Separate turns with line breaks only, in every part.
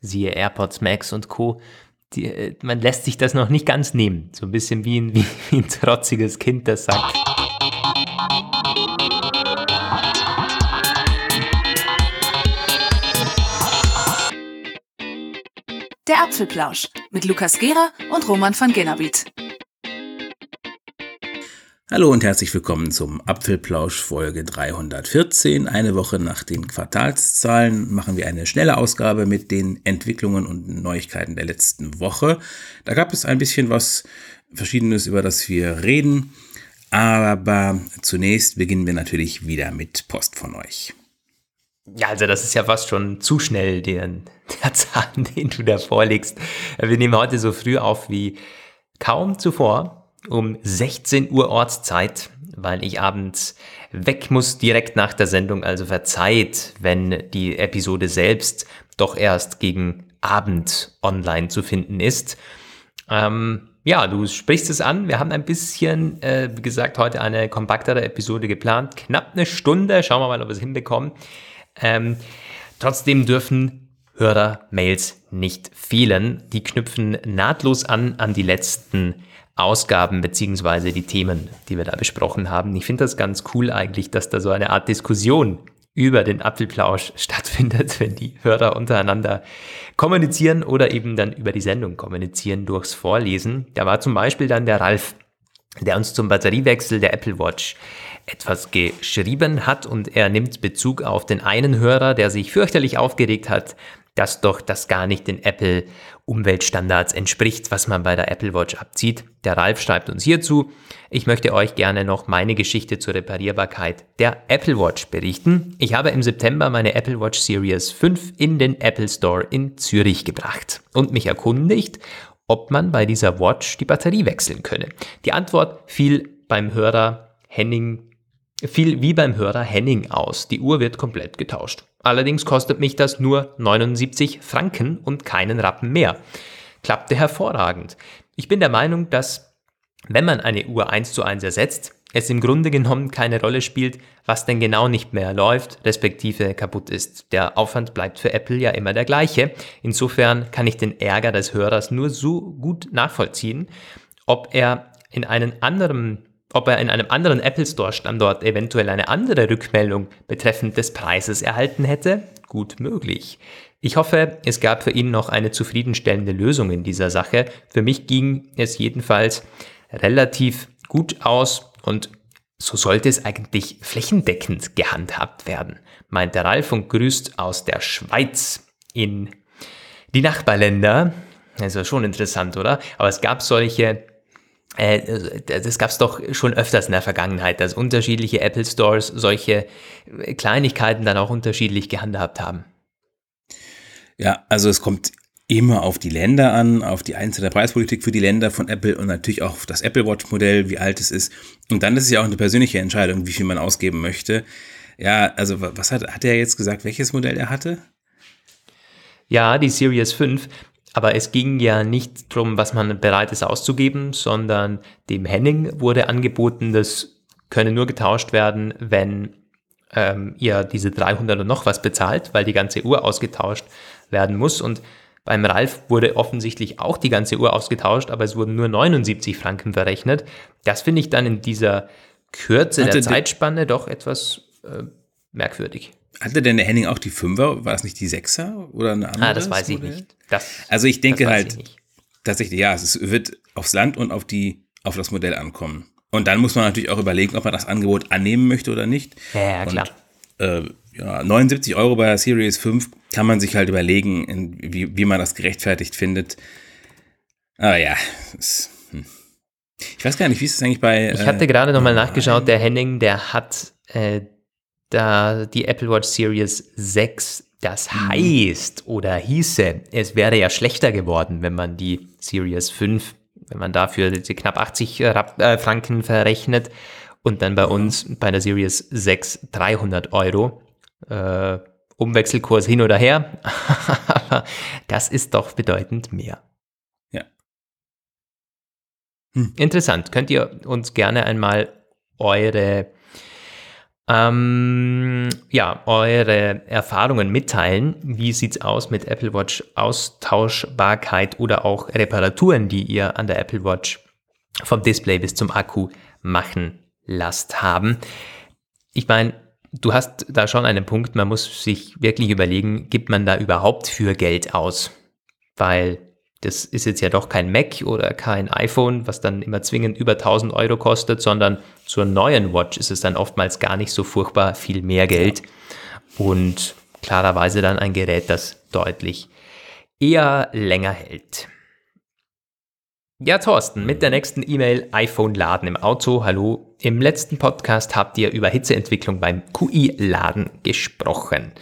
siehe AirPods Max und Co. Die, äh, man lässt sich das noch nicht ganz nehmen. So ein bisschen wie ein, wie ein trotziges Kind, das sagt.
Der Apfelplausch mit Lukas Gera und Roman van Genabit.
Hallo und herzlich willkommen zum Apfelplausch Folge 314. Eine Woche nach den Quartalszahlen machen wir eine schnelle Ausgabe mit den Entwicklungen und Neuigkeiten der letzten Woche. Da gab es ein bisschen was Verschiedenes, über das wir reden. Aber zunächst beginnen wir natürlich wieder mit Post von euch.
Ja, also das ist ja fast schon zu schnell, den, der Zahn, den du da vorlegst. Wir nehmen heute so früh auf wie kaum zuvor um 16 Uhr Ortszeit, weil ich abends weg muss direkt nach der Sendung. Also verzeiht, wenn die Episode selbst doch erst gegen Abend online zu finden ist. Ähm, ja, du sprichst es an. Wir haben ein bisschen, äh, wie gesagt, heute eine kompaktere Episode geplant. Knapp eine Stunde. Schauen wir mal, ob wir es hinbekommen. Ähm, trotzdem dürfen Hörer-Mails nicht fehlen. Die knüpfen nahtlos an an die letzten Ausgaben beziehungsweise die Themen, die wir da besprochen haben. Ich finde das ganz cool eigentlich, dass da so eine Art Diskussion über den Apfelplausch stattfindet, wenn die Hörer untereinander kommunizieren oder eben dann über die Sendung kommunizieren durchs Vorlesen. Da war zum Beispiel dann der Ralf, der uns zum Batteriewechsel der Apple Watch etwas geschrieben hat und er nimmt Bezug auf den einen Hörer, der sich fürchterlich aufgeregt hat, dass doch das gar nicht den Apple Umweltstandards entspricht, was man bei der Apple Watch abzieht. Der Ralf schreibt uns hierzu, ich möchte euch gerne noch meine Geschichte zur Reparierbarkeit der Apple Watch berichten. Ich habe im September meine Apple Watch Series 5 in den Apple Store in Zürich gebracht und mich erkundigt, ob man bei dieser Watch die Batterie wechseln könne. Die Antwort fiel beim Hörer Henning fiel wie beim Hörer Henning aus. Die Uhr wird komplett getauscht. Allerdings kostet mich das nur 79 Franken und keinen Rappen mehr. Klappte hervorragend. Ich bin der Meinung, dass wenn man eine Uhr eins zu eins ersetzt, es im Grunde genommen keine Rolle spielt, was denn genau nicht mehr läuft, respektive kaputt ist. Der Aufwand bleibt für Apple ja immer der gleiche. Insofern kann ich den Ärger des Hörers nur so gut nachvollziehen, ob er in einen anderen ob er in einem anderen Apple Store Standort eventuell eine andere Rückmeldung betreffend des Preises erhalten hätte? Gut möglich. Ich hoffe, es gab für ihn noch eine zufriedenstellende Lösung in dieser Sache. Für mich ging es jedenfalls relativ gut aus und so sollte es eigentlich flächendeckend gehandhabt werden, meint der Ralf und grüßt aus der Schweiz in die Nachbarländer. Also schon interessant, oder? Aber es gab solche äh, das gab es doch schon öfters in der Vergangenheit, dass unterschiedliche Apple Stores solche Kleinigkeiten dann auch unterschiedlich gehandhabt haben.
Ja, also es kommt immer auf die Länder an, auf die einzelne Preispolitik für die Länder von Apple und natürlich auch auf das Apple Watch Modell, wie alt es ist. Und dann ist es ja auch eine persönliche Entscheidung, wie viel man ausgeben möchte. Ja, also was hat, hat er jetzt gesagt, welches Modell er hatte?
Ja, die Series 5. Aber es ging ja nicht darum, was man bereit ist auszugeben, sondern dem Henning wurde angeboten, das könne nur getauscht werden, wenn ähm, ihr diese 300 und noch was bezahlt, weil die ganze Uhr ausgetauscht werden muss. Und beim Ralf wurde offensichtlich auch die ganze Uhr ausgetauscht, aber es wurden nur 79 Franken verrechnet. Das finde ich dann in dieser Kürze Hatte der Zeitspanne doch etwas äh, merkwürdig.
Hatte denn der Henning auch die Fünfer? War es nicht die Sechser oder eine andere?
Ah, das weiß Modell? ich nicht. Das,
also ich denke halt ich tatsächlich, ja, es wird aufs Land und auf die, auf das Modell ankommen. Und dann muss man natürlich auch überlegen, ob man das Angebot annehmen möchte oder nicht.
Ja, ja klar.
Und, äh, ja, 79 Euro bei der Series 5 kann man sich halt überlegen, in, wie, wie man das gerechtfertigt findet. Aber ja, es, hm. ich weiß gar nicht, wie ist es eigentlich bei.
Ich hatte äh, gerade nochmal nachgeschaut, der Henning, der hat äh, da die Apple Watch Series 6. Das mhm. heißt oder hieße, es wäre ja schlechter geworden, wenn man die Series 5, wenn man dafür die knapp 80 äh, Franken verrechnet und dann bei uns bei der Series 6 300 Euro. Äh, Umwechselkurs hin oder her, aber das ist doch bedeutend mehr.
Ja.
Hm. Interessant. Könnt ihr uns gerne einmal eure ähm, ja, eure Erfahrungen mitteilen. Wie sieht's aus mit Apple Watch Austauschbarkeit oder auch Reparaturen, die ihr an der Apple Watch vom Display bis zum Akku machen lasst haben? Ich meine, du hast da schon einen Punkt, man muss sich wirklich überlegen, gibt man da überhaupt für Geld aus? Weil das ist jetzt ja doch kein Mac oder kein iPhone, was dann immer zwingend über 1000 Euro kostet, sondern zur neuen Watch ist es dann oftmals gar nicht so furchtbar viel mehr Geld und klarerweise dann ein Gerät, das deutlich eher länger hält. Ja, Thorsten, mit der nächsten E-Mail iPhone laden im Auto. Hallo. Im letzten Podcast habt ihr über Hitzeentwicklung beim QI-Laden gesprochen.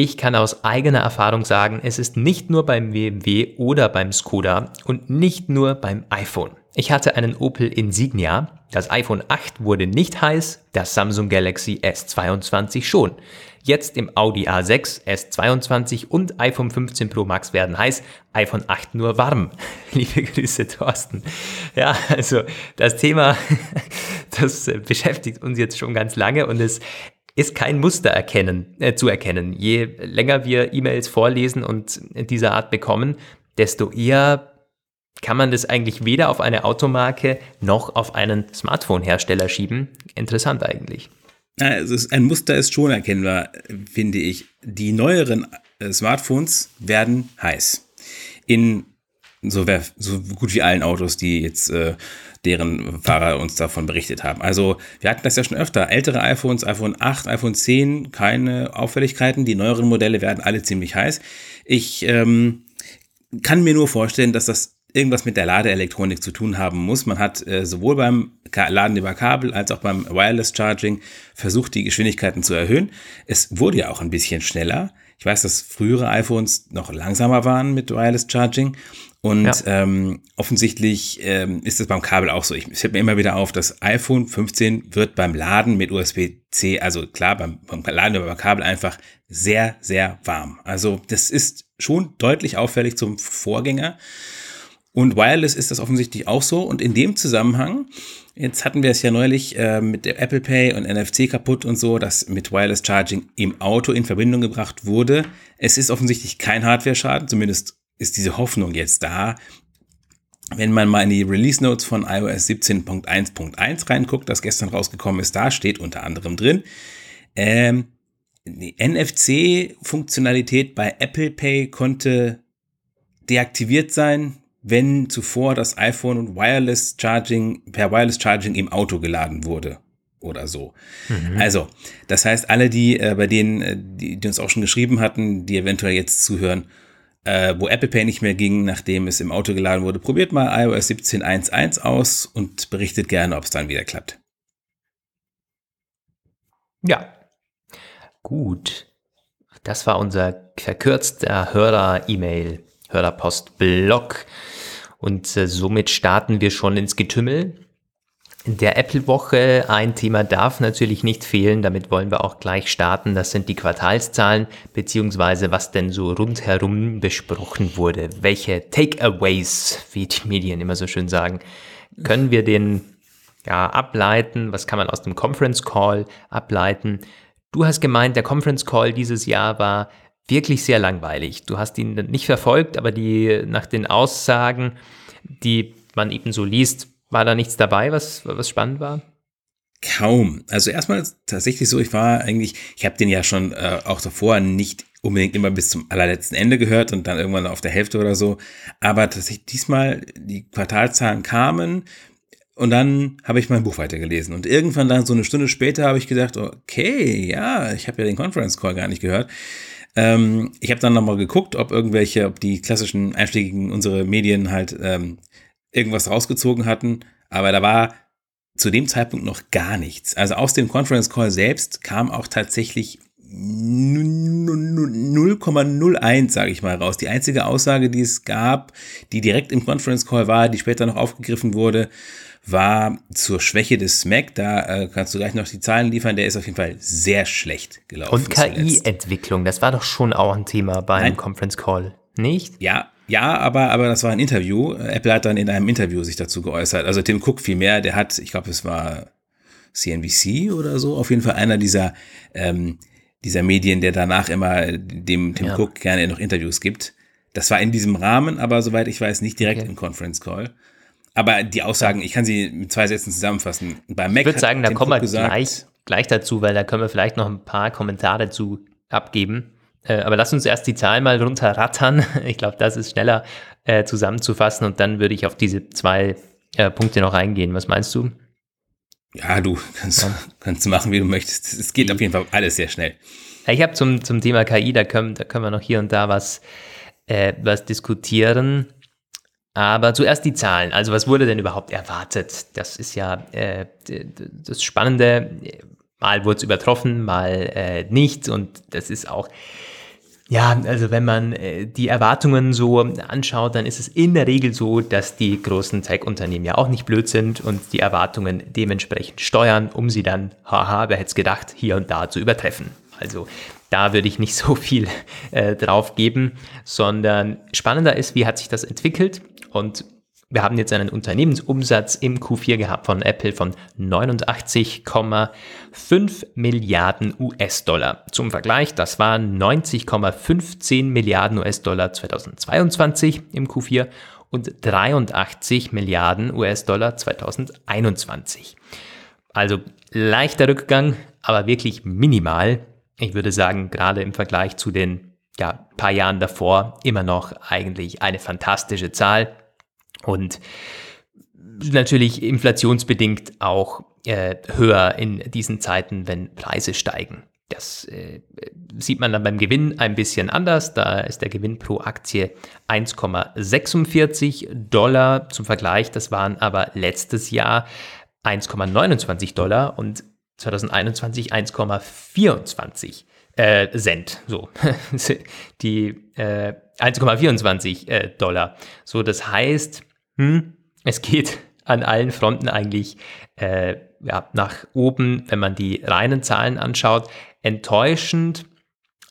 Ich kann aus eigener Erfahrung sagen, es ist nicht nur beim BMW oder beim Skoda und nicht nur beim iPhone. Ich hatte einen Opel Insignia, das iPhone 8 wurde nicht heiß, das Samsung Galaxy S22 schon. Jetzt im Audi A6, S22 und iPhone 15 Pro Max werden heiß, iPhone 8 nur warm. Liebe Grüße, Thorsten. Ja, also das Thema, das beschäftigt uns jetzt schon ganz lange und es ist kein Muster erkennen, äh, zu erkennen. Je länger wir E-Mails vorlesen und dieser Art bekommen, desto eher kann man das eigentlich weder auf eine Automarke noch auf einen Smartphone-Hersteller schieben. Interessant eigentlich.
Also ein Muster ist schon erkennbar, finde ich. Die neueren äh, Smartphones werden heiß. In so, so gut wie allen Autos, die jetzt äh, deren Fahrer uns davon berichtet haben. Also wir hatten das ja schon öfter. Ältere iPhones, iPhone 8, iPhone 10, keine Auffälligkeiten. Die neueren Modelle werden alle ziemlich heiß. Ich ähm, kann mir nur vorstellen, dass das irgendwas mit der Ladeelektronik zu tun haben muss. Man hat äh, sowohl beim Laden über Kabel als auch beim Wireless Charging versucht, die Geschwindigkeiten zu erhöhen. Es wurde ja auch ein bisschen schneller. Ich weiß, dass frühere iPhones noch langsamer waren mit Wireless Charging. Und ja. ähm, offensichtlich ähm, ist es beim Kabel auch so. Ich fällt mir immer wieder auf, das iPhone 15 wird beim Laden mit USB-C, also klar, beim, beim Laden über Kabel einfach sehr, sehr warm. Also das ist schon deutlich auffällig zum Vorgänger. Und Wireless ist das offensichtlich auch so. Und in dem Zusammenhang, jetzt hatten wir es ja neulich äh, mit der Apple Pay und NFC kaputt und so, dass mit Wireless Charging im Auto in Verbindung gebracht wurde. Es ist offensichtlich kein Hardware-Schaden, zumindest ist diese Hoffnung jetzt da. Wenn man mal in die Release Notes von iOS 17.1.1 reinguckt, das gestern rausgekommen ist, da steht unter anderem drin, ähm, die NFC-Funktionalität bei Apple Pay konnte deaktiviert sein, wenn zuvor das iPhone und Wireless Charging per Wireless Charging im Auto geladen wurde oder so. Mhm. Also, das heißt, alle die äh, bei denen, äh, die, die uns auch schon geschrieben hatten, die eventuell jetzt zuhören, äh, wo Apple Pay nicht mehr ging, nachdem es im Auto geladen wurde. Probiert mal iOS 17.1.1 aus und berichtet gerne, ob es dann wieder klappt.
Ja, gut. Das war unser verkürzter Hörer-E-Mail, Hörerpost-Blog. Und äh, somit starten wir schon ins Getümmel der Apple-Woche. Ein Thema darf natürlich nicht fehlen, damit wollen wir auch gleich starten. Das sind die Quartalszahlen, beziehungsweise was denn so rundherum besprochen wurde. Welche Takeaways, wie die Medien immer so schön sagen, können wir den ja, ableiten? Was kann man aus dem Conference Call ableiten? Du hast gemeint, der Conference Call dieses Jahr war wirklich sehr langweilig. Du hast ihn nicht verfolgt, aber die nach den Aussagen, die man eben so liest, war da nichts dabei, was, was spannend war?
Kaum. Also erstmal tatsächlich so, ich war eigentlich, ich habe den ja schon äh, auch davor nicht unbedingt immer bis zum allerletzten Ende gehört und dann irgendwann auf der Hälfte oder so. Aber tatsächlich diesmal die Quartalzahlen kamen und dann habe ich mein Buch weitergelesen. Und irgendwann dann so eine Stunde später habe ich gedacht, okay, ja, ich habe ja den Conference Call gar nicht gehört. Ähm, ich habe dann nochmal geguckt, ob irgendwelche, ob die klassischen Einschlägigen unsere Medien halt ähm, irgendwas rausgezogen hatten, aber da war zu dem Zeitpunkt noch gar nichts. Also aus dem Conference Call selbst kam auch tatsächlich 0,01, sage ich mal, raus. Die einzige Aussage, die es gab, die direkt im Conference Call war, die später noch aufgegriffen wurde, war zur Schwäche des Mac. Da äh, kannst du gleich noch die Zahlen liefern. Der ist auf jeden Fall sehr schlecht gelaufen.
Und KI-Entwicklung, das war doch schon auch ein Thema beim Nein. Conference Call, nicht?
Ja, ja, aber, aber das war ein Interview. Apple hat dann in einem Interview sich dazu geäußert. Also Tim Cook vielmehr, der hat, ich glaube, es war CNBC oder so. Auf jeden Fall einer dieser, ähm, dieser Medien, der danach immer dem Tim ja. Cook gerne noch Interviews gibt. Das war in diesem Rahmen, aber soweit ich weiß, nicht direkt okay. im Conference Call. Aber die Aussagen, ich kann sie mit zwei Sätzen zusammenfassen.
Bei Mac ich würde sagen, da Tim kommen wir gleich, gleich dazu, weil da können wir vielleicht noch ein paar Kommentare zu abgeben. Äh, aber lass uns erst die Zahlen mal runterrattern. Ich glaube, das ist schneller äh, zusammenzufassen und dann würde ich auf diese zwei äh, Punkte noch eingehen. Was meinst du?
Ja, du kannst, ja. kannst machen, wie du möchtest. Es geht auf jeden Fall alles sehr schnell.
Ich habe zum, zum Thema KI, da können, da können wir noch hier und da was, äh, was diskutieren. Aber zuerst die Zahlen. Also was wurde denn überhaupt erwartet? Das ist ja äh, das Spannende. Mal wurde es übertroffen, mal äh, nicht. Und das ist auch ja, also wenn man äh, die Erwartungen so anschaut, dann ist es in der Regel so, dass die großen Tech-Unternehmen ja auch nicht blöd sind und die Erwartungen dementsprechend steuern, um sie dann, haha, wer hätte es gedacht, hier und da zu übertreffen. Also da würde ich nicht so viel äh, drauf geben, sondern spannender ist, wie hat sich das entwickelt und wir haben jetzt einen Unternehmensumsatz im Q4 gehabt von Apple von 89,5 Milliarden US-Dollar. Zum Vergleich, das waren 90,15 Milliarden US-Dollar 2022 im Q4 und 83 Milliarden US-Dollar 2021. Also leichter Rückgang, aber wirklich minimal. Ich würde sagen, gerade im Vergleich zu den ja, paar Jahren davor immer noch eigentlich eine fantastische Zahl. Und natürlich inflationsbedingt auch äh, höher in diesen Zeiten, wenn Preise steigen. Das äh, sieht man dann beim Gewinn ein bisschen anders. Da ist der Gewinn pro Aktie 1,46 Dollar zum Vergleich. Das waren aber letztes Jahr 1,29 Dollar und 2021 1,24 äh, Cent. So, die äh, 1,24 äh, Dollar. So, das heißt, hm, es geht an allen Fronten eigentlich äh, ja, nach oben, wenn man die reinen Zahlen anschaut. Enttäuschend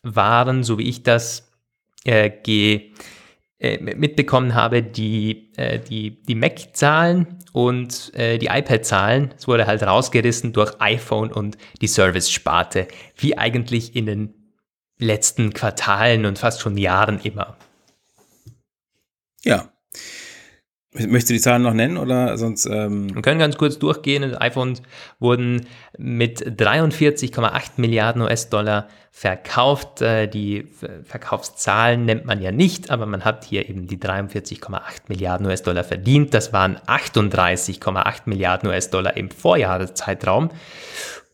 waren, so wie ich das äh, ge, äh, mitbekommen habe, die, äh, die, die Mac-Zahlen und äh, die iPad-Zahlen. Es wurde halt rausgerissen durch iPhone und die Service-Sparte, wie eigentlich in den letzten Quartalen und fast schon Jahren immer.
Ja, Möchtest du die Zahlen noch nennen oder sonst? Ähm
Wir können ganz kurz durchgehen. iPhones wurden mit 43,8 Milliarden US-Dollar verkauft. Äh, die Verkaufszahlen nennt man ja nicht, aber man hat hier eben die 43,8 Milliarden US-Dollar verdient. Das waren 38,8 Milliarden US-Dollar im Vorjahreszeitraum.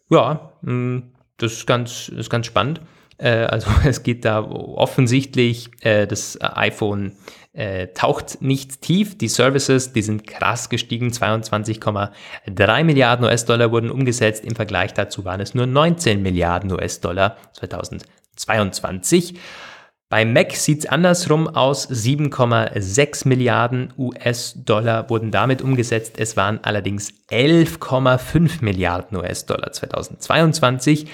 Ja, hm, das ist ganz, ist ganz spannend. Äh, also es geht da offensichtlich äh, das iPhone äh, taucht nicht tief. Die Services, die sind krass gestiegen. 22,3 Milliarden US-Dollar wurden umgesetzt. Im Vergleich dazu waren es nur 19 Milliarden US-Dollar 2022. Bei Mac sieht es andersrum aus. 7,6 Milliarden US-Dollar wurden damit umgesetzt. Es waren allerdings 11,5 Milliarden US-Dollar 2022.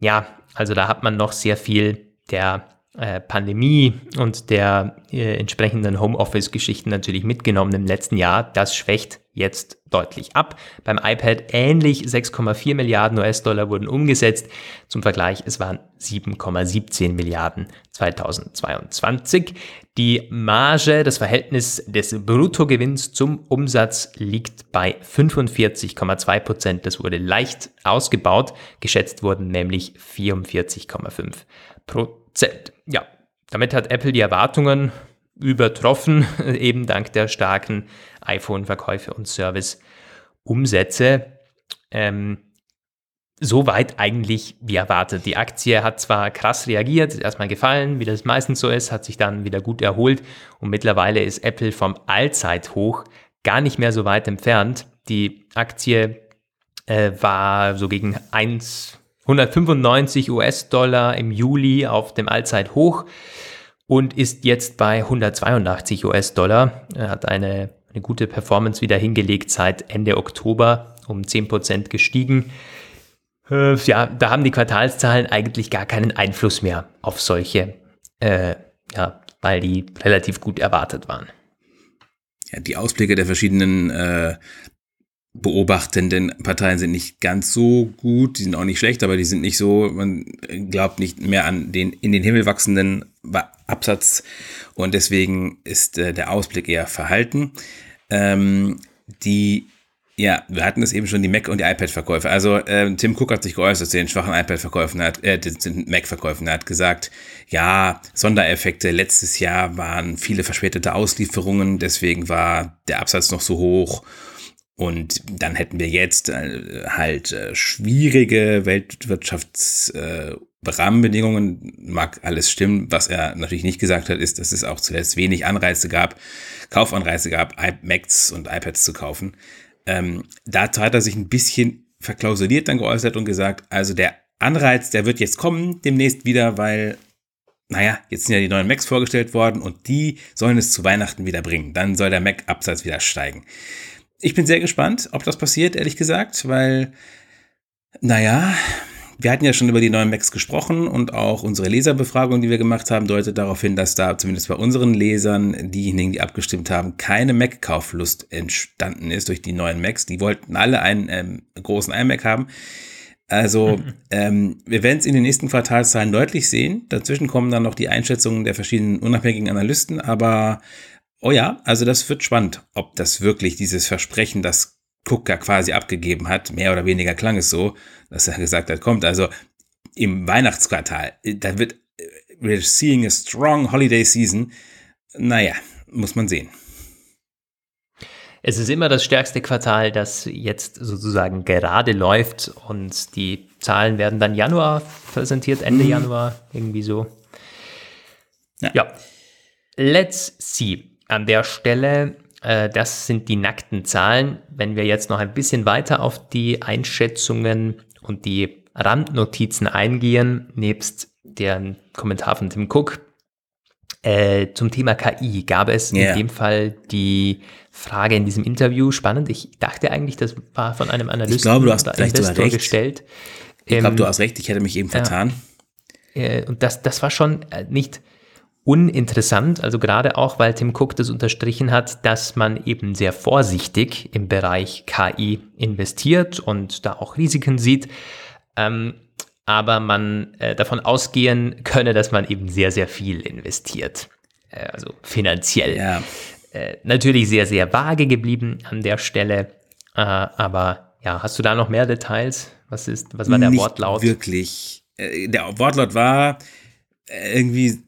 Ja, also da hat man noch sehr viel der äh, Pandemie und der äh, entsprechenden Homeoffice-Geschichten natürlich mitgenommen im letzten Jahr. Das schwächt jetzt deutlich ab. Beim iPad ähnlich 6,4 Milliarden US-Dollar wurden umgesetzt. Zum Vergleich, es waren 7,17 Milliarden 2022. Die Marge, das Verhältnis des Bruttogewinns zum Umsatz liegt bei 45,2 Prozent. Das wurde leicht ausgebaut. Geschätzt wurden nämlich 44,5 Prozent. Ja, damit hat Apple die Erwartungen übertroffen, eben dank der starken iPhone-Verkäufe und Service-Umsätze. Ähm, Soweit eigentlich wie erwartet. Die Aktie hat zwar krass reagiert, ist erstmal gefallen, wie das meistens so ist, hat sich dann wieder gut erholt und mittlerweile ist Apple vom Allzeithoch gar nicht mehr so weit entfernt. Die Aktie äh, war so gegen 1, 195 US-Dollar im Juli auf dem Allzeithoch und ist jetzt bei 182 US-Dollar. Er hat eine, eine gute Performance wieder hingelegt seit Ende Oktober, um 10% gestiegen. Äh, ja, da haben die Quartalszahlen eigentlich gar keinen Einfluss mehr auf solche, äh, ja, weil die relativ gut erwartet waren.
Ja, die Ausblicke der verschiedenen äh, beobachtenden Parteien sind nicht ganz so gut, die sind auch nicht schlecht, aber die sind nicht so, man glaubt nicht mehr an den in den Himmel wachsenden Absatz und deswegen ist äh, der Ausblick eher verhalten. Ähm, die ja, wir hatten es eben schon, die Mac- und die iPad-Verkäufe. Also äh, Tim Cook hat sich geäußert zu den schwachen iPad-Verkäufen, äh, den Mac-Verkäufen. Er hat gesagt, ja, Sondereffekte. Letztes Jahr waren viele verspätete Auslieferungen, deswegen war der Absatz noch so hoch. Und dann hätten wir jetzt äh, halt äh, schwierige Weltwirtschaftsrahmenbedingungen. Äh, Mag alles stimmen. Was er natürlich nicht gesagt hat, ist, dass es auch zuletzt wenig Anreize gab, Kaufanreize gab, Macs und iPads zu kaufen. Ähm, dazu hat er sich ein bisschen verklausuliert dann geäußert und gesagt, also der Anreiz, der wird jetzt kommen demnächst wieder, weil, naja, jetzt sind ja die neuen Macs vorgestellt worden und die sollen es zu Weihnachten wieder bringen. Dann soll der Mac-Absatz wieder steigen. Ich bin sehr gespannt, ob das passiert, ehrlich gesagt, weil, naja, wir hatten ja schon über die neuen Macs gesprochen und auch unsere Leserbefragung, die wir gemacht haben, deutet darauf hin, dass da zumindest bei unseren Lesern, diejenigen, die abgestimmt haben, keine Mac-Kauflust entstanden ist durch die neuen Macs. Die wollten alle einen ähm, großen iMac haben. Also ähm, wir werden es in den nächsten Quartalszahlen deutlich sehen. Dazwischen kommen dann noch die Einschätzungen der verschiedenen unabhängigen Analysten. Aber oh ja, also das wird spannend, ob das wirklich dieses Versprechen, das Cook ja quasi abgegeben hat, mehr oder weniger klang es so, dass er gesagt hat, kommt also im Weihnachtsquartal, da wird, we're seeing a strong holiday season. Naja, muss man sehen.
Es ist immer das stärkste Quartal, das jetzt sozusagen gerade läuft und die Zahlen werden dann Januar präsentiert, Ende mhm. Januar, irgendwie so. Ja. ja. Let's see. An der Stelle äh, das sind die nackten Zahlen. Wenn wir jetzt noch ein bisschen weiter auf die Einschätzungen und die Randnotizen eingehen, nebst deren Kommentar von Tim Cook, äh, zum Thema KI gab es yeah. in dem Fall die Frage in diesem Interview, spannend, ich dachte eigentlich, das war von einem Analysten ich
glaube, du hast vielleicht
Investor recht. gestellt.
Ich glaube, ähm, du hast recht, ich hätte mich eben vertan.
Äh, und das, das war schon äh, nicht uninteressant, also gerade auch, weil Tim Cook das unterstrichen hat, dass man eben sehr vorsichtig im Bereich KI investiert und da auch Risiken sieht, ähm, aber man äh, davon ausgehen könne, dass man eben sehr, sehr viel investiert, äh, also finanziell. Ja. Äh, natürlich sehr, sehr vage geblieben an der Stelle, äh, aber ja, hast du da noch mehr Details? Was ist, was war der
Nicht
Wortlaut?
Wirklich. Äh, der Wortlaut war irgendwie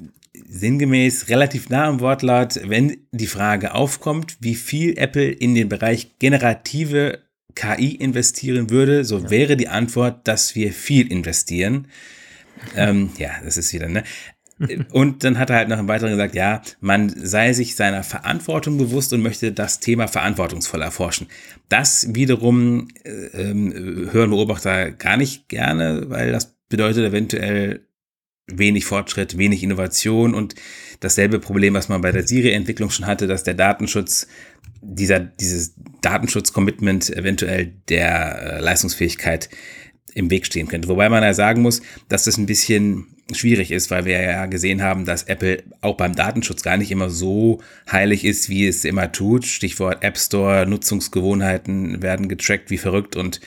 sinngemäß relativ nah am Wortlaut, wenn die Frage aufkommt, wie viel Apple in den Bereich generative KI investieren würde, so ja. wäre die Antwort, dass wir viel investieren. Ähm, ja, das ist wieder, ne? Und dann hat er halt noch im Weiteren gesagt, ja, man sei sich seiner Verantwortung bewusst und möchte das Thema verantwortungsvoll erforschen. Das wiederum äh, äh, hören Beobachter gar nicht gerne, weil das bedeutet eventuell wenig Fortschritt, wenig Innovation und dasselbe Problem, was man bei der Siri-Entwicklung schon hatte, dass der Datenschutz, dieser, dieses Datenschutz-Commitment eventuell der äh, Leistungsfähigkeit im Weg stehen könnte. Wobei man ja sagen muss, dass das ein bisschen schwierig ist, weil wir ja gesehen haben, dass Apple auch beim Datenschutz gar nicht immer so heilig ist, wie es immer tut. Stichwort App Store, Nutzungsgewohnheiten werden getrackt wie verrückt und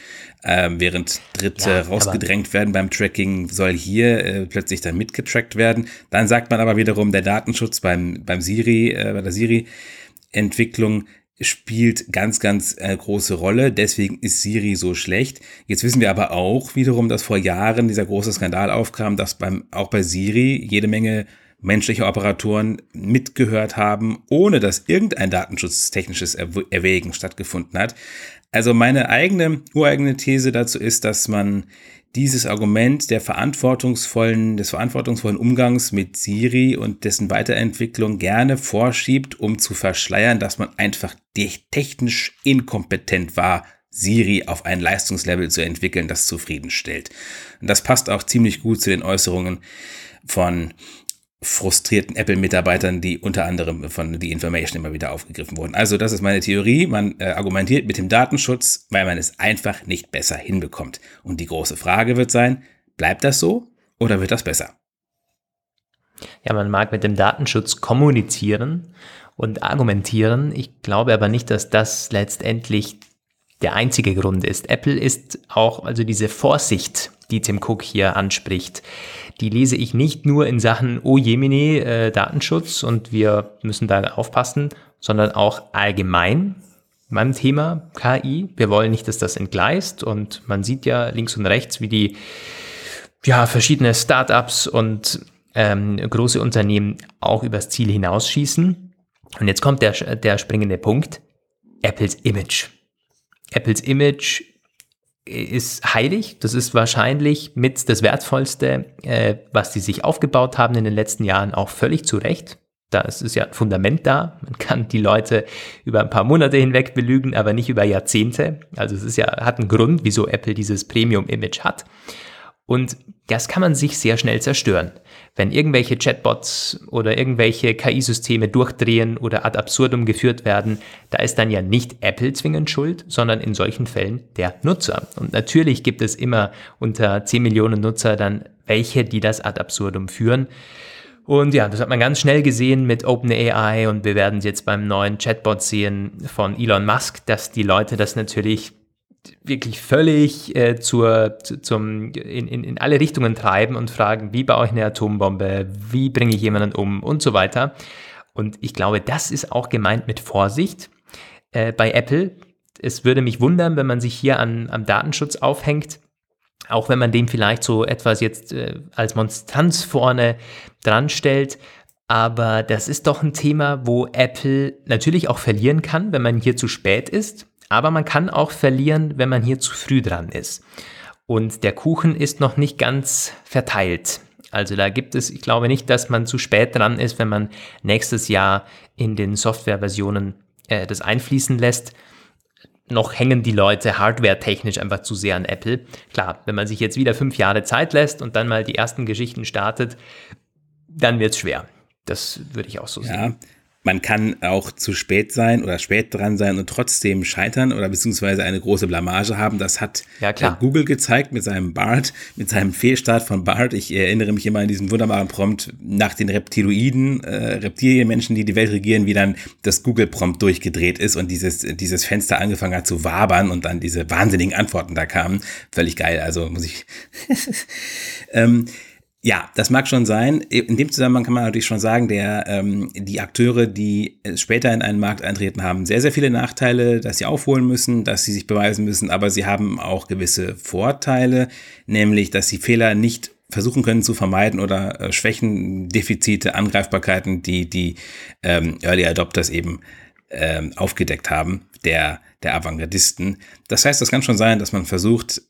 äh, während Dritte ja, rausgedrängt werden beim Tracking, soll hier äh, plötzlich dann mitgetrackt werden. Dann sagt man aber wiederum, der Datenschutz beim, beim Siri, äh, bei der Siri-Entwicklung spielt ganz, ganz äh, große Rolle. Deswegen ist Siri so schlecht. Jetzt wissen wir aber auch wiederum, dass vor Jahren dieser große Skandal aufkam, dass beim, auch bei Siri jede Menge menschliche Operatoren mitgehört haben, ohne dass irgendein datenschutztechnisches Erwägen stattgefunden hat. Also meine eigene, ureigene These dazu ist, dass man dieses Argument der verantwortungsvollen, des verantwortungsvollen Umgangs mit Siri und dessen Weiterentwicklung gerne vorschiebt, um zu verschleiern, dass man einfach technisch inkompetent war, Siri auf ein Leistungslevel zu entwickeln, das zufriedenstellt. Und das passt auch ziemlich gut zu den Äußerungen von frustrierten Apple-Mitarbeitern, die unter anderem von The Information immer wieder aufgegriffen wurden. Also das ist meine Theorie. Man äh, argumentiert mit dem Datenschutz, weil man es einfach nicht besser hinbekommt. Und die große Frage wird sein, bleibt das so oder wird das besser?
Ja, man mag mit dem Datenschutz kommunizieren und argumentieren. Ich glaube aber nicht, dass das letztendlich der einzige Grund ist. Apple ist auch, also diese Vorsicht, die Tim Cook hier anspricht, die lese ich nicht nur in Sachen, oh Jemini, äh, Datenschutz und wir müssen da aufpassen, sondern auch allgemein beim Thema KI. Wir wollen nicht, dass das entgleist und man sieht ja links und rechts, wie die ja, verschiedene Startups und ähm, große Unternehmen auch übers Ziel hinausschießen. Und jetzt kommt der, der springende Punkt. Apples Image. Apples Image ist heilig. Das ist wahrscheinlich mit das Wertvollste, äh, was sie sich aufgebaut haben in den letzten Jahren, auch völlig zu Recht. Da ist es ja ein Fundament da. Man kann die Leute über ein paar Monate hinweg belügen, aber nicht über Jahrzehnte. Also es ist ja, hat einen Grund, wieso Apple dieses Premium-Image hat. Und das kann man sich sehr schnell zerstören. Wenn irgendwelche Chatbots oder irgendwelche KI-Systeme durchdrehen oder ad absurdum geführt werden, da ist dann ja nicht Apple zwingend schuld, sondern in solchen Fällen der Nutzer. Und natürlich gibt es immer unter 10 Millionen Nutzer dann welche, die das ad absurdum führen. Und ja, das hat man ganz schnell gesehen mit OpenAI und wir werden es jetzt beim neuen Chatbot sehen von Elon Musk, dass die Leute das natürlich wirklich völlig äh, zur, zum, in, in, in alle Richtungen treiben und fragen, wie baue ich eine Atombombe, wie bringe ich jemanden um und so weiter. Und ich glaube, das ist auch gemeint mit Vorsicht äh, bei Apple. Es würde mich wundern, wenn man sich hier an, am Datenschutz aufhängt, auch wenn man dem vielleicht so etwas jetzt äh, als Monstranz vorne dran stellt. Aber das ist doch ein Thema, wo Apple natürlich auch verlieren kann, wenn man hier zu spät ist. Aber man kann auch verlieren, wenn man hier zu früh dran ist. Und der Kuchen ist noch nicht ganz verteilt. Also da gibt es, ich glaube nicht, dass man zu spät dran ist, wenn man nächstes Jahr in den Softwareversionen äh, das einfließen lässt. Noch hängen die Leute hardware-technisch einfach zu sehr an Apple. Klar, wenn man sich jetzt wieder fünf Jahre Zeit lässt und dann mal die ersten Geschichten startet, dann wird es schwer. Das würde ich auch so
ja,
sehen
man kann auch zu spät sein oder spät dran sein und trotzdem scheitern oder beziehungsweise eine große Blamage haben. Das hat ja, Google gezeigt mit seinem BART, mit seinem Fehlstart von BART. Ich erinnere mich immer an diesen wunderbaren Prompt nach den Reptiloiden, äh, Reptilienmenschen, die die Welt regieren, wie dann das Google-Prompt durchgedreht ist und dieses, dieses Fenster angefangen hat zu wabern und dann diese wahnsinnigen Antworten da kamen. Völlig geil, also muss ich. ähm, ja, das mag schon sein. In dem Zusammenhang kann man natürlich schon sagen, der, ähm, die Akteure, die später in einen Markt eintreten, haben sehr, sehr viele Nachteile, dass sie aufholen müssen, dass sie sich beweisen müssen, aber sie haben auch gewisse Vorteile, nämlich, dass sie Fehler nicht versuchen können zu vermeiden oder äh, Schwächen, Defizite, Angreifbarkeiten, die die ähm, Early Adopters eben ähm, aufgedeckt haben, der der Avantgardisten. Das heißt, das kann schon sein, dass man versucht,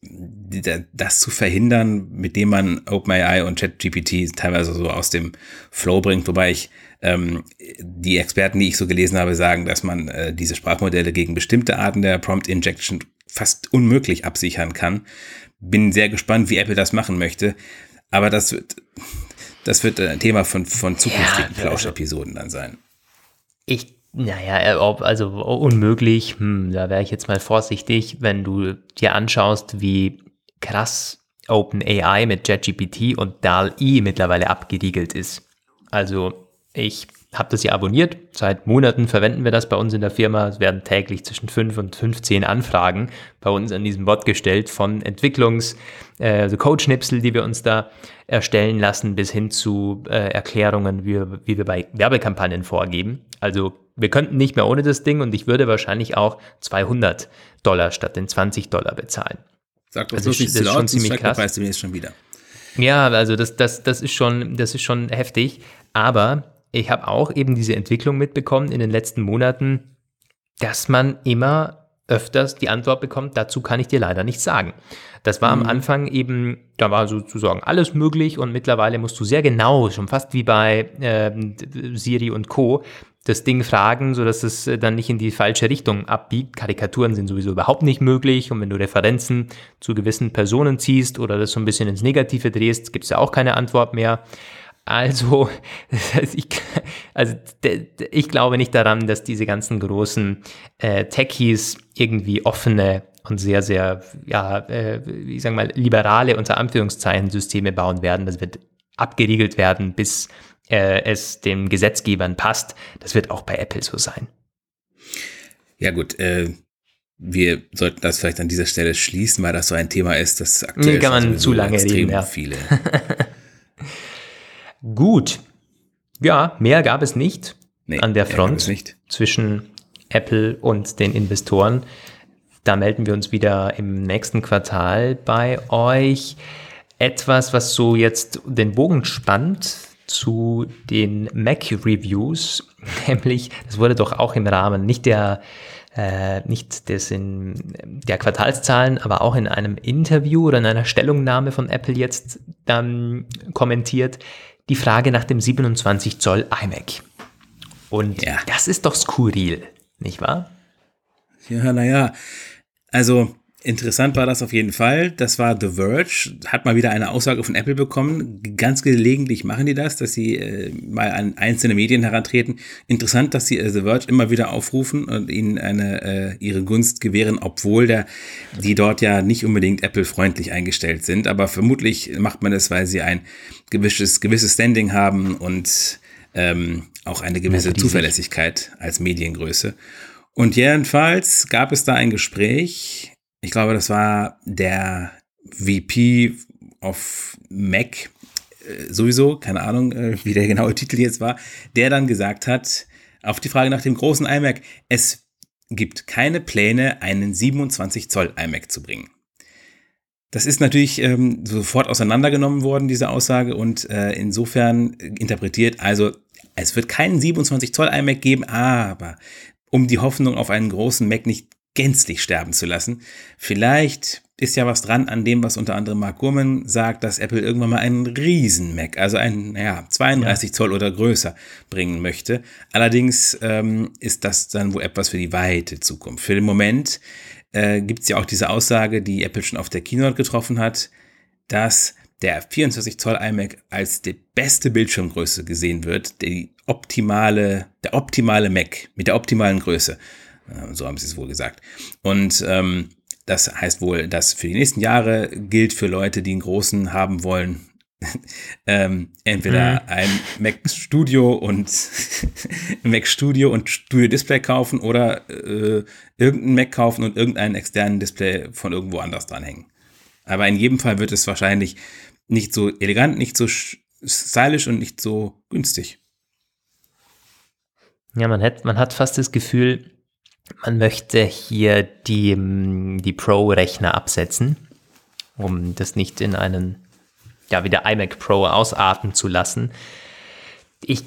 das zu verhindern, mit dem man OpenAI und ChatGPT teilweise so aus dem Flow bringt, wobei ich ähm, die Experten, die ich so gelesen habe, sagen, dass man äh, diese Sprachmodelle gegen bestimmte Arten der Prompt Injection fast unmöglich absichern kann. Bin sehr gespannt, wie Apple das machen möchte. Aber das wird, das wird ein Thema von, von zukünftigen ja, Plausch-Episoden dann sein.
Ich naja, äh, also unmöglich, hm, da wäre ich jetzt mal vorsichtig, wenn du dir anschaust, wie krass OpenAI mit JetGPT und DAL-E mittlerweile abgeriegelt ist. Also ich habe das ja abonniert. Seit Monaten verwenden wir das bei uns in der Firma. Es werden täglich zwischen 5 und 15 Anfragen bei uns an diesem Bot gestellt, von Entwicklungs-, äh, also Code-Schnipsel, die wir uns da erstellen lassen, bis hin zu äh, Erklärungen, wie, wie wir bei Werbekampagnen vorgeben. Also wir könnten nicht mehr ohne das Ding und ich würde wahrscheinlich auch 200 Dollar statt den 20 Dollar bezahlen.
Sag doch also das, ist, das ist schon ziemlich krass. Mir jetzt schon wieder.
Ja, also das, das, das, ist schon, das ist schon heftig. Aber ich habe auch eben diese Entwicklung mitbekommen in den letzten Monaten, dass man immer öfters die Antwort bekommt, dazu kann ich dir leider nichts sagen. Das war mhm. am Anfang eben, da war sozusagen alles möglich und mittlerweile musst du sehr genau, schon fast wie bei äh, Siri und Co., das Ding fragen, sodass es äh, dann nicht in die falsche Richtung abbiegt. Karikaturen sind sowieso überhaupt nicht möglich und wenn du Referenzen zu gewissen Personen ziehst oder das so ein bisschen ins Negative drehst, gibt es ja auch keine Antwort mehr. Also, ich, also ich glaube nicht daran, dass diese ganzen großen äh, Techies irgendwie offene und sehr, sehr, ja, äh, ich sag mal, liberale unter Anführungszeichen Systeme bauen werden. Das wird abgeriegelt werden, bis äh, es den Gesetzgebern passt. Das wird auch bei Apple so sein.
Ja gut, äh, wir sollten das vielleicht an dieser Stelle schließen, weil das so ein Thema ist, das aktuell
nee, kann man zu lange extrem reden, ja.
viele.
Gut. Ja, mehr gab es nicht
nee,
an der Front zwischen Apple und den Investoren. Da melden wir uns wieder im nächsten Quartal bei euch. Etwas, was so jetzt den Bogen spannt zu den Mac-Reviews, nämlich, das wurde doch auch im Rahmen nicht der äh, nicht des in der Quartalszahlen, aber auch in einem Interview oder in einer Stellungnahme von Apple jetzt dann kommentiert, die Frage nach dem 27 Zoll iMac. Und ja. das ist doch skurril, nicht wahr?
Ja, naja, also Interessant war das auf jeden Fall. Das war The Verge. Hat mal wieder eine Aussage von Apple bekommen. Ganz gelegentlich machen die das, dass sie äh, mal an einzelne Medien herantreten. Interessant, dass sie äh, The Verge immer wieder aufrufen und ihnen eine, äh, ihre Gunst gewähren, obwohl der, die dort ja nicht unbedingt Apple-freundlich eingestellt sind. Aber vermutlich macht man das, weil sie ein gewisses, gewisses Standing haben und ähm, auch eine gewisse Zuverlässigkeit als Mediengröße. Und jedenfalls gab es da ein Gespräch ich glaube, das war der VP of Mac, äh, sowieso, keine Ahnung, äh, wie der genaue Titel jetzt war, der dann gesagt hat, auf die Frage nach dem großen iMac, es gibt keine Pläne, einen 27 Zoll iMac zu bringen. Das ist natürlich ähm, sofort auseinandergenommen worden, diese Aussage, und äh, insofern interpretiert, also es wird keinen 27 Zoll iMac geben, aber um die Hoffnung auf einen großen Mac nicht gänzlich sterben zu lassen. Vielleicht ist ja was dran an dem, was unter anderem Mark Gurman sagt, dass Apple irgendwann mal einen riesen Mac, also einen, naja, 32 ja. Zoll oder größer bringen möchte. Allerdings ähm, ist das dann wohl etwas für die weite Zukunft. Für den Moment äh, gibt es ja auch diese Aussage, die Apple schon auf der Keynote getroffen hat, dass der 24 Zoll iMac als die beste Bildschirmgröße gesehen wird, die optimale, der optimale Mac mit der optimalen Größe. So haben sie es wohl gesagt. Und ähm, das heißt wohl, dass für die nächsten Jahre gilt für Leute, die einen großen haben wollen, ähm, entweder mhm. ein Mac Studio und Mac Studio und Studio Display kaufen oder äh, irgendein Mac kaufen und irgendeinen externen Display von irgendwo anders dranhängen. Aber in jedem Fall wird es wahrscheinlich nicht so elegant, nicht so stylisch und nicht so günstig.
Ja, man hat, man hat fast das Gefühl, man möchte hier die, die Pro-Rechner absetzen, um das nicht in einen, ja, wie der iMac Pro ausarten zu lassen. Ich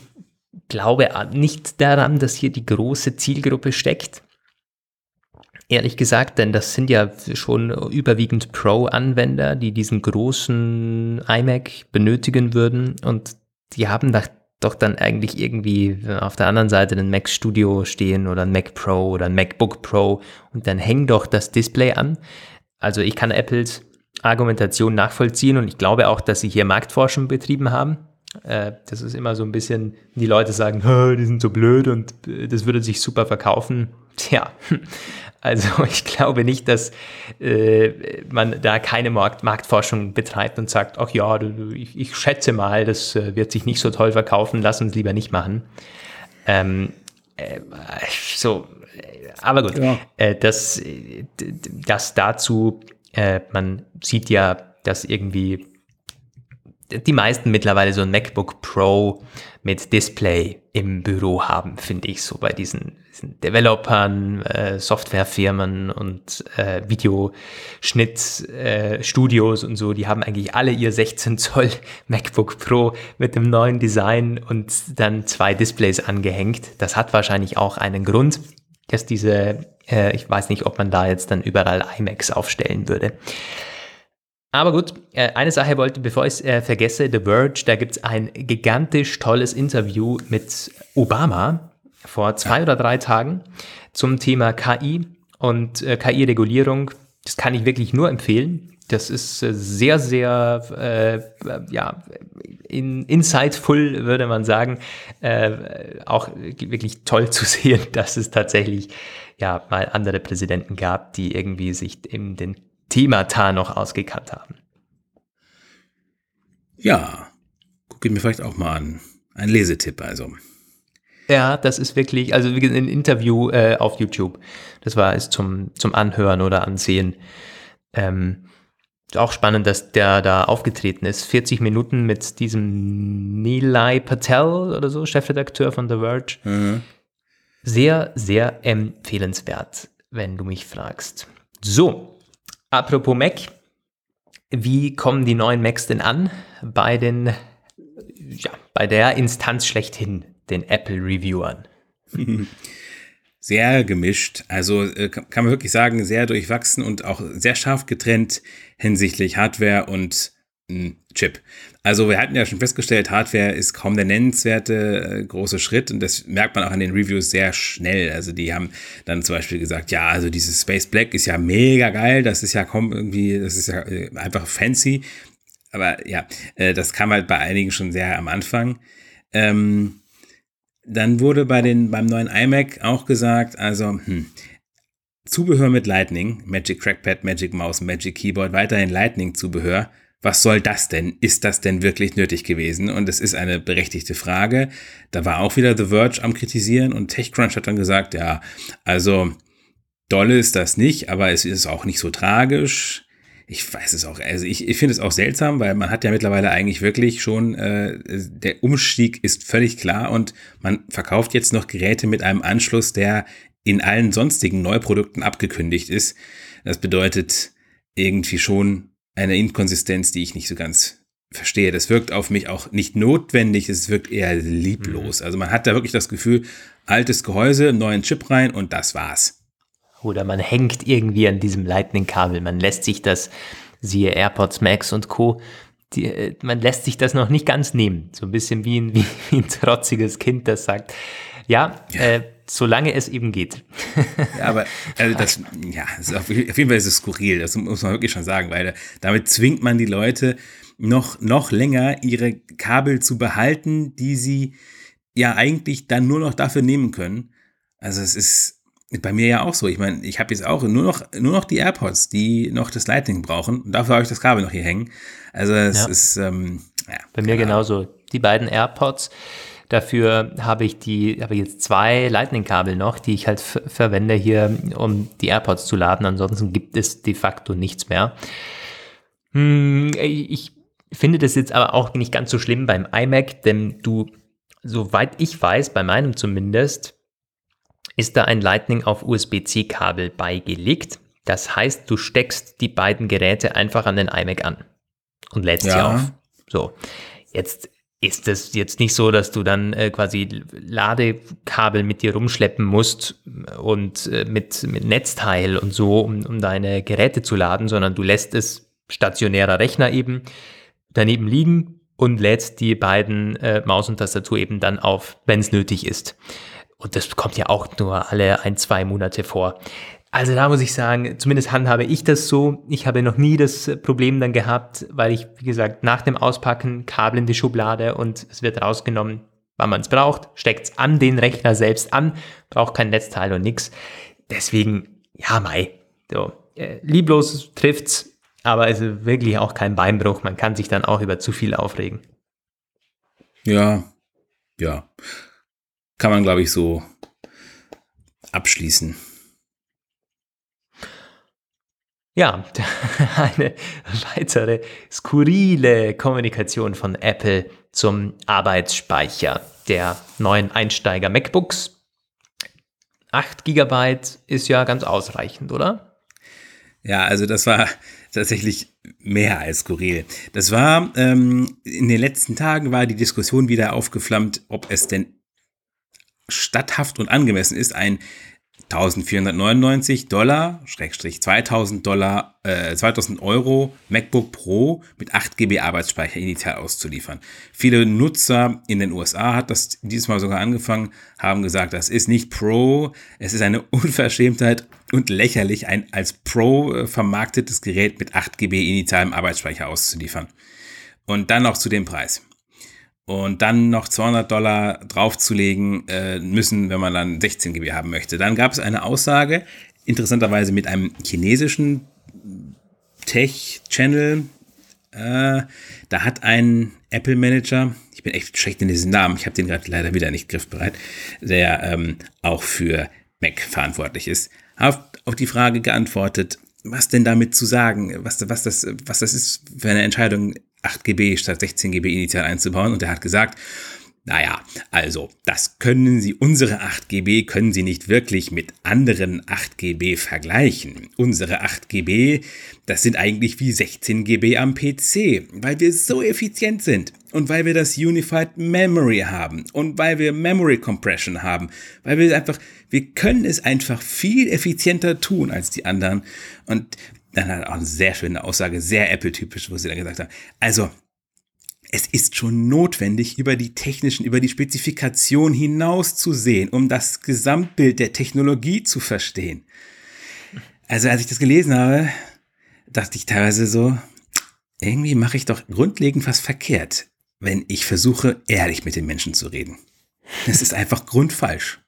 glaube nicht daran, dass hier die große Zielgruppe steckt. Ehrlich gesagt, denn das sind ja schon überwiegend Pro-Anwender, die diesen großen iMac benötigen würden und die haben nach doch dann eigentlich irgendwie auf der anderen Seite ein Mac Studio stehen oder ein Mac Pro oder ein MacBook Pro und dann hängt doch das Display an. Also ich kann Apples Argumentation nachvollziehen und ich glaube auch, dass sie hier Marktforschung betrieben haben. Äh, das ist immer so ein bisschen, die Leute sagen, die sind so blöd und äh, das würde sich super verkaufen. Tja, also ich glaube nicht, dass äh, man da keine Markt Marktforschung betreibt und sagt, ach ja, du, ich, ich, schätze mal, das äh, wird sich nicht so toll verkaufen, lass uns lieber nicht machen. Ähm, äh, so, aber gut, ja. äh, das, das dazu, man sieht ja, dass irgendwie die meisten mittlerweile so ein MacBook Pro mit Display im Büro haben, finde ich, so bei diesen, diesen Developern, äh, Softwarefirmen und äh, Videoschnittstudios äh, und so, die haben eigentlich alle ihr 16 Zoll MacBook Pro mit dem neuen Design und dann zwei Displays angehängt. Das hat wahrscheinlich auch einen Grund, dass diese, äh, ich weiß nicht, ob man da jetzt dann überall iMacs aufstellen würde. Aber gut, äh, eine Sache wollte, bevor ich es äh, vergesse, The Verge, da gibt es ein gigantisch tolles Interview mit Obama vor zwei oder drei Tagen zum Thema KI und äh, KI-Regulierung. Das kann ich wirklich nur empfehlen. Das ist sehr, sehr, äh, ja, in, insightful, würde man sagen. Äh, auch wirklich toll zu sehen, dass es tatsächlich ja mal andere Präsidenten gab, die irgendwie sich in den Themata noch ausgekannt haben.
Ja, gucke ich mir vielleicht auch mal an. Ein Lesetipp also.
Ja, das ist wirklich, also wie ein Interview äh, auf YouTube. Das war es zum, zum Anhören oder Ansehen. Ähm, auch spannend, dass der da aufgetreten ist. 40 Minuten mit diesem Nilay Patel oder so, Chefredakteur von The Verge. Mhm. Sehr, sehr empfehlenswert, wenn du mich fragst. So, apropos Mac. Wie kommen die neuen Macs denn an bei den, ja, bei der Instanz schlechthin, den Apple-Reviewern?
Sehr gemischt. Also äh, kann man wirklich sagen, sehr durchwachsen und auch sehr scharf getrennt hinsichtlich Hardware und Chip. Also wir hatten ja schon festgestellt, Hardware ist kaum der nennenswerte äh, große Schritt und das merkt man auch an den Reviews sehr schnell. Also die haben dann zum Beispiel gesagt, ja, also dieses Space Black ist ja mega geil, das ist ja kaum irgendwie, das ist ja äh, einfach fancy. Aber ja, äh, das kam halt bei einigen schon sehr am Anfang. Ähm, dann wurde bei den, beim neuen iMac auch gesagt, also hm, Zubehör mit Lightning, Magic Trackpad, Magic Mouse, Magic Keyboard, weiterhin Lightning-Zubehör was soll das denn? Ist das denn wirklich nötig gewesen? Und es ist eine berechtigte Frage. Da war auch wieder The Verge am Kritisieren und TechCrunch hat dann gesagt, ja, also dolle ist das nicht, aber es ist auch nicht so tragisch. Ich weiß es auch, also ich, ich finde es auch seltsam, weil man hat ja mittlerweile eigentlich wirklich schon, äh, der Umstieg ist völlig klar und man verkauft jetzt noch Geräte mit einem Anschluss, der in allen sonstigen Neuprodukten abgekündigt ist. Das bedeutet irgendwie schon, eine Inkonsistenz, die ich nicht so ganz verstehe. Das wirkt auf mich auch nicht notwendig, es wirkt eher lieblos. Mhm. Also man hat da wirklich das Gefühl, altes Gehäuse, neuen Chip rein und das war's.
Oder man hängt irgendwie an diesem Lightning-Kabel. Man lässt sich das, siehe AirPods Max und Co., die, äh, man lässt sich das noch nicht ganz nehmen. So ein bisschen wie ein, wie ein trotziges Kind, das sagt, ja, ja. Äh, solange es eben geht.
ja, aber also das, ja, auf jeden Fall ist es skurril, das muss man wirklich schon sagen, weil damit zwingt man die Leute noch, noch länger ihre Kabel zu behalten, die sie ja eigentlich dann nur noch dafür nehmen können. Also es ist bei mir ja auch so. Ich meine, ich habe jetzt auch nur noch, nur noch die AirPods, die noch das Lightning brauchen. Und dafür habe ich das Kabel noch hier hängen. Also es ja. ist ähm,
ja, bei mir genauso. Die beiden AirPods, Dafür habe ich die, habe jetzt zwei Lightning-Kabel noch, die ich halt verwende hier, um die AirPods zu laden. Ansonsten gibt es de facto nichts mehr. Hm, ich finde das jetzt aber auch nicht ganz so schlimm beim iMac, denn du, soweit ich weiß, bei meinem zumindest, ist da ein Lightning auf USB-C-Kabel beigelegt. Das heißt, du steckst die beiden Geräte einfach an den iMac an und lädst ja. sie auf. So. Jetzt ist es jetzt nicht so, dass du dann äh, quasi Ladekabel mit dir rumschleppen musst und äh, mit, mit Netzteil und so, um, um deine Geräte zu laden, sondern du lässt es stationärer Rechner eben daneben liegen und lädst die beiden äh, Maus und Tastatur eben dann auf, wenn es nötig ist. Und das kommt ja auch nur alle ein, zwei Monate vor. Also da muss ich sagen, zumindest handhabe ich das so. Ich habe noch nie das Problem dann gehabt, weil ich, wie gesagt, nach dem Auspacken Kabel in die Schublade und es wird rausgenommen, wann man es braucht, steckt es an den Rechner selbst an, braucht kein Netzteil und nix. Deswegen, ja, Mai. So, äh, lieblos trifft's, aber es ist wirklich auch kein Beinbruch. Man kann sich dann auch über zu viel aufregen.
Ja, ja. Kann man, glaube ich, so abschließen.
Ja, eine weitere skurrile Kommunikation von Apple zum Arbeitsspeicher der neuen Einsteiger MacBooks. 8 GB ist ja ganz ausreichend, oder?
Ja, also das war tatsächlich mehr als skurril. Das war, ähm, in den letzten Tagen war die Diskussion wieder aufgeflammt, ob es denn statthaft und angemessen ist, ein 1499 Dollar, Schrägstrich 2000 Dollar, äh, 2000 Euro MacBook Pro mit 8 GB Arbeitsspeicher initial auszuliefern. Viele Nutzer in den USA hat das dieses Mal sogar angefangen, haben gesagt, das ist nicht Pro, es ist eine Unverschämtheit und lächerlich, ein als Pro äh, vermarktetes Gerät mit 8 GB initialem Arbeitsspeicher auszuliefern. Und dann noch zu dem Preis und dann noch 200 Dollar draufzulegen äh, müssen, wenn man dann 16 GB haben möchte. Dann gab es eine Aussage, interessanterweise mit einem chinesischen Tech-Channel. Äh, da hat ein Apple Manager, ich bin echt schlecht in diesen Namen, ich habe den gerade leider wieder nicht griffbereit, der ähm, auch für Mac verantwortlich ist, auf, auf die Frage geantwortet, was denn damit zu sagen, was, was, das, was das ist für eine Entscheidung, 8 GB statt 16 GB initial einzubauen. Und er hat gesagt, naja, also, das können Sie, unsere 8 GB können Sie nicht wirklich mit anderen 8 GB vergleichen. Unsere 8 GB, das sind eigentlich wie 16 GB am PC, weil wir so effizient sind und weil wir das Unified Memory haben und weil wir Memory Compression haben, weil wir einfach, wir können es einfach viel effizienter tun als die anderen. Und dann hat auch eine sehr schöne Aussage, sehr Apple-typisch, wo sie dann gesagt haben, also, es ist schon notwendig, über die technischen, über die Spezifikation hinaus zu sehen, um das Gesamtbild der Technologie zu verstehen. Also als ich das gelesen habe, dachte ich teilweise so, irgendwie mache ich doch grundlegend was verkehrt, wenn ich versuche, ehrlich mit den Menschen zu reden. Das ist einfach grundfalsch.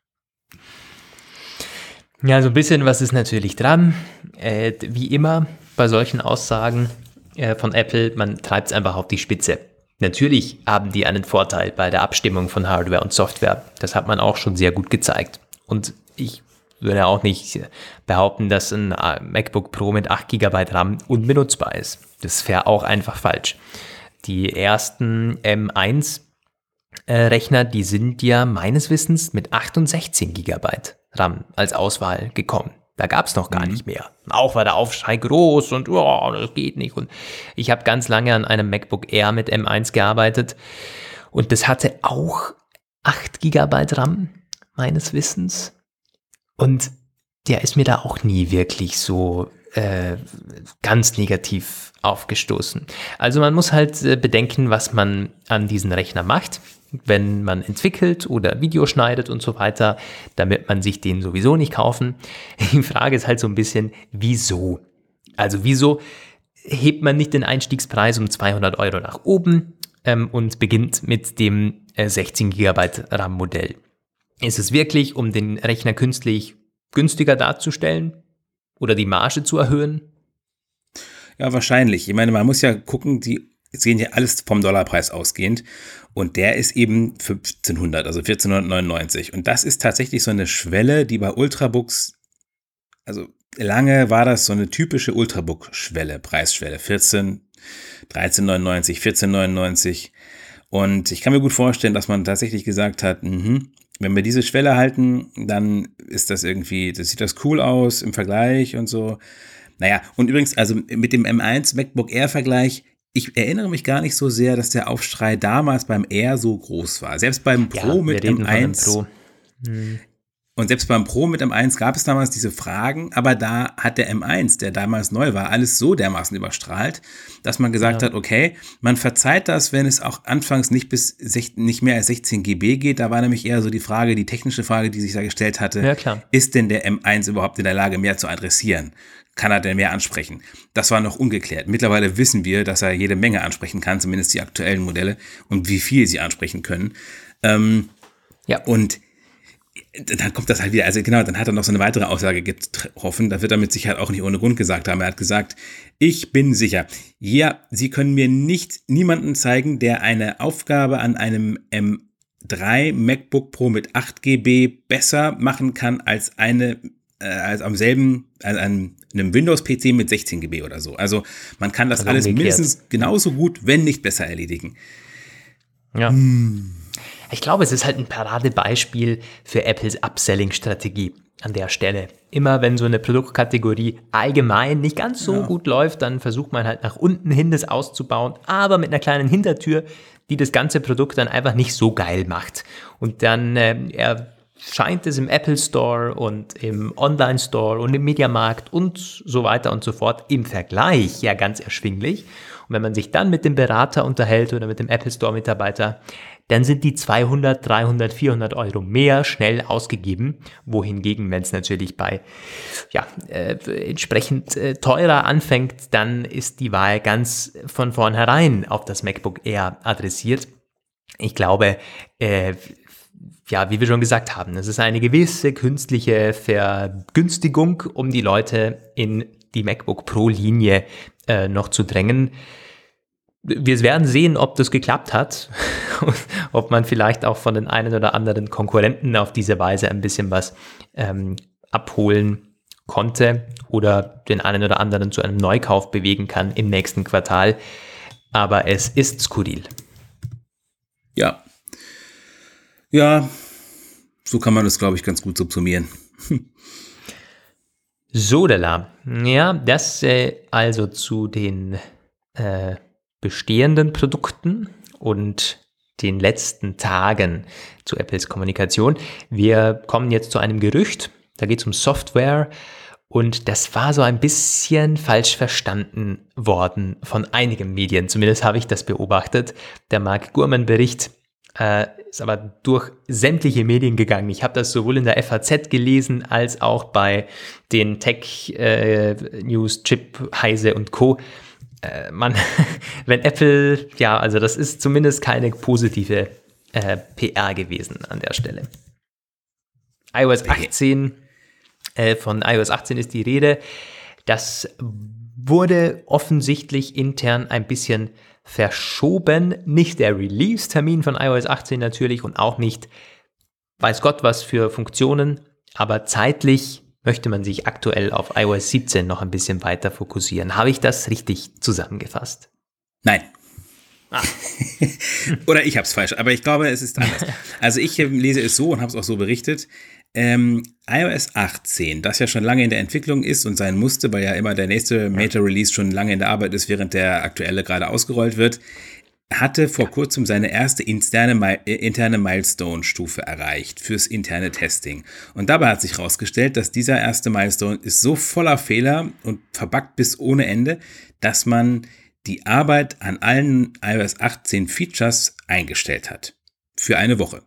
Ja, so ein bisschen was ist natürlich dran. Äh, wie immer bei solchen Aussagen äh, von Apple, man treibt es einfach auf die Spitze. Natürlich haben die einen Vorteil bei der Abstimmung von Hardware und Software. Das hat man auch schon sehr gut gezeigt. Und ich würde auch nicht behaupten, dass ein äh, MacBook Pro mit 8 GB RAM unbenutzbar ist. Das wäre auch einfach falsch. Die ersten M1 äh, Rechner, die sind ja meines Wissens mit 68 GB RAM als Auswahl gekommen. Da gab es noch gar mhm. nicht mehr. Auch war der Aufschrei groß und oh, das geht nicht. Und ich habe ganz lange an einem MacBook Air mit M1 gearbeitet und das hatte auch 8 GB RAM meines Wissens. Und der ist mir da auch nie wirklich so äh, ganz negativ aufgestoßen. Also man muss halt äh, bedenken, was man an diesen Rechner macht wenn man entwickelt oder Video schneidet und so weiter, damit man sich den sowieso nicht kaufen. Die Frage ist halt so ein bisschen, wieso? Also wieso hebt man nicht den Einstiegspreis um 200 Euro nach oben ähm, und beginnt mit dem äh, 16 GB RAM-Modell? Ist es wirklich, um den Rechner künstlich günstiger darzustellen oder die Marge zu erhöhen?
Ja, wahrscheinlich. Ich meine, man muss ja gucken, die sehen ja alles vom Dollarpreis ausgehend. Und der ist eben 1500, also 1499. Und das ist tatsächlich so eine Schwelle, die bei Ultrabooks, also lange war das so eine typische Ultrabook-Schwelle, Preisschwelle. 14, 1399, 1499. Und ich kann mir gut vorstellen, dass man tatsächlich gesagt hat, mh, wenn wir diese Schwelle halten, dann ist das irgendwie, das sieht das cool aus im Vergleich und so. Naja, und übrigens, also mit dem M1 MacBook Air Vergleich, ich erinnere mich gar nicht so sehr, dass der Aufschrei damals beim R so groß war. Selbst beim Pro ja, mit M1. Pro. Hm. Und selbst beim Pro mit M1 gab es damals diese Fragen, aber da hat der M1, der damals neu war, alles so dermaßen überstrahlt, dass man gesagt ja. hat, okay, man verzeiht das, wenn es auch anfangs nicht bis nicht mehr als 16 GB geht. Da war nämlich eher so die Frage, die technische Frage, die sich da gestellt hatte, ja, ist denn der M1 überhaupt in der Lage, mehr zu adressieren? Kann er denn mehr ansprechen? Das war noch ungeklärt. Mittlerweile wissen wir, dass er jede Menge ansprechen kann, zumindest die aktuellen Modelle und wie viel sie ansprechen können. Ähm, ja. Und dann kommt das halt wieder, also genau, dann hat er noch so eine weitere Aussage getroffen, da wird er mit Sicherheit auch nicht ohne Grund gesagt haben. Er hat gesagt, ich bin sicher, ja, Sie können mir nicht niemanden zeigen, der eine Aufgabe an einem M3 MacBook Pro mit 8 GB besser machen kann als eine äh, als am selben, an einem, Windows-PC mit 16 GB oder so. Also man kann das also alles umgekehrt. mindestens genauso gut, wenn nicht besser erledigen.
Ja. Hm. Ich glaube, es ist halt ein Paradebeispiel für Apples Upselling-Strategie an der Stelle. Immer wenn so eine Produktkategorie allgemein nicht ganz so ja. gut läuft, dann versucht man halt nach unten hin das auszubauen, aber mit einer kleinen Hintertür, die das ganze Produkt dann einfach nicht so geil macht. Und dann äh, scheint es im Apple Store und im Online Store und im Mediamarkt und so weiter und so fort im Vergleich ja ganz erschwinglich. Und wenn man sich dann mit dem Berater unterhält oder mit dem Apple Store Mitarbeiter, dann sind die 200, 300, 400 Euro mehr schnell ausgegeben. Wohingegen, wenn es natürlich bei ja, äh, entsprechend äh, teurer anfängt, dann ist die Wahl ganz von vornherein auf das MacBook Air adressiert. Ich glaube, äh, ja, wie wir schon gesagt haben, es ist eine gewisse künstliche Vergünstigung, um die Leute in die MacBook Pro-Linie äh, noch zu drängen. wir werden sehen, ob das geklappt hat, ob man vielleicht auch von den einen oder anderen Konkurrenten auf diese Weise ein bisschen was ähm, abholen konnte oder den einen oder anderen zu einem Neukauf bewegen kann im nächsten Quartal. Aber es ist skurril.
Ja. Ja, so kann man das, glaube ich, ganz gut subsumieren.
Sodala. Ja, das äh, also zu den äh, bestehenden Produkten und den letzten Tagen zu Apples Kommunikation. Wir kommen jetzt zu einem Gerücht. Da geht es um Software. Und das war so ein bisschen falsch verstanden worden von einigen Medien. Zumindest habe ich das beobachtet. Der Mark Gurman-Bericht äh, ist aber durch sämtliche Medien gegangen. Ich habe das sowohl in der FAZ gelesen als auch bei den Tech äh, News, Chip, Heise und Co. Äh, man, wenn Apple, ja, also das ist zumindest keine positive äh, PR gewesen an der Stelle. iOS 18, äh, von iOS 18 ist die Rede. Das wurde offensichtlich intern ein bisschen verschoben. Nicht der Release-Termin von iOS 18 natürlich und auch nicht, weiß Gott was für Funktionen, aber zeitlich möchte man sich aktuell auf iOS 17 noch ein bisschen weiter fokussieren. Habe ich das richtig zusammengefasst?
Nein. Ah. Oder ich habe es falsch, aber ich glaube, es ist anders. Also ich lese es so und habe es auch so berichtet. Ähm, iOS 18, das ja schon lange in der Entwicklung ist und sein musste, weil ja immer der nächste Major Release schon lange in der Arbeit ist, während der aktuelle gerade ausgerollt wird, hatte vor kurzem seine erste interne, interne Milestone-Stufe erreicht fürs interne Testing. Und dabei hat sich herausgestellt, dass dieser erste Milestone ist so voller Fehler und verbuggt bis ohne Ende, dass man die Arbeit an allen iOS 18 Features eingestellt hat. Für eine Woche.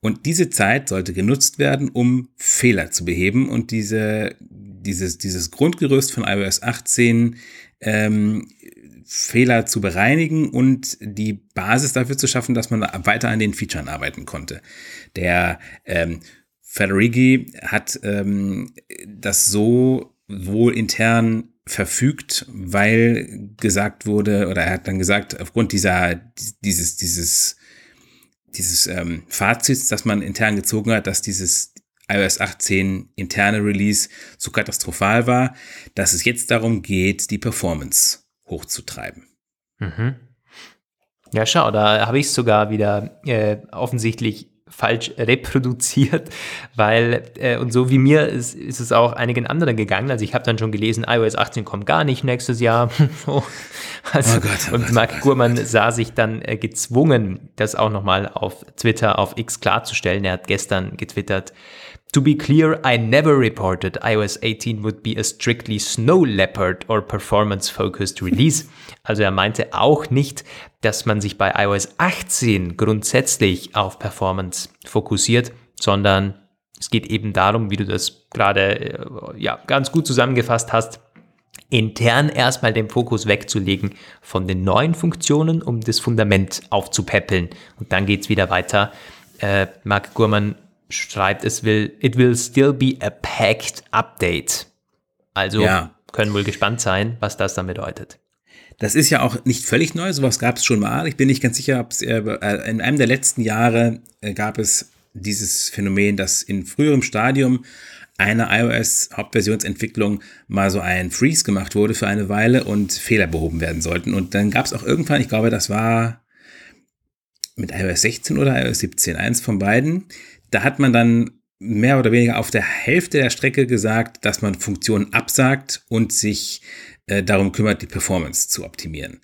Und diese Zeit sollte genutzt werden, um Fehler zu beheben und diese, dieses, dieses Grundgerüst von iOS 18 ähm, Fehler zu bereinigen und die Basis dafür zu schaffen, dass man weiter an den Features arbeiten konnte. Der ähm, Federighi hat ähm, das so wohl intern verfügt, weil gesagt wurde, oder er hat dann gesagt, aufgrund dieser, dieses, dieses dieses ähm, Fazits, das man intern gezogen hat, dass dieses iOS 18 interne Release so katastrophal war, dass es jetzt darum geht, die Performance hochzutreiben.
Mhm. Ja, schau, da habe ich es sogar wieder äh, offensichtlich falsch reproduziert, weil, äh, und so wie mir ist, ist es auch einigen anderen gegangen. Also ich habe dann schon gelesen, iOS 18 kommt gar nicht nächstes Jahr. also, oh Gott, oh und Gott, Mark oh Gurman sah sich dann äh, gezwungen, das auch nochmal auf Twitter, auf X klarzustellen. Er hat gestern getwittert, To be clear, I never reported iOS 18 would be a strictly snow leopard or performance focused release. Also er meinte auch nicht, dass man sich bei iOS 18 grundsätzlich auf Performance fokussiert, sondern es geht eben darum, wie du das gerade äh, ja, ganz gut zusammengefasst hast, intern erstmal den Fokus wegzulegen von den neuen Funktionen, um das Fundament aufzupäppeln. Und dann geht's wieder weiter. Äh, Mark Gurman schreibt, es will, it will still be a packed update. Also ja. können wohl gespannt sein, was das dann bedeutet.
Das ist ja auch nicht völlig neu, sowas gab es schon mal. Ich bin nicht ganz sicher, ob es äh, in einem der letzten Jahre äh, gab es dieses Phänomen, dass in früherem Stadium einer iOS-Hauptversionsentwicklung mal so ein Freeze gemacht wurde für eine Weile und Fehler behoben werden sollten. Und dann gab es auch irgendwann, ich glaube, das war mit iOS 16 oder iOS 17, eins von beiden, da hat man dann mehr oder weniger auf der Hälfte der Strecke gesagt, dass man Funktionen absagt und sich äh, darum kümmert, die Performance zu optimieren.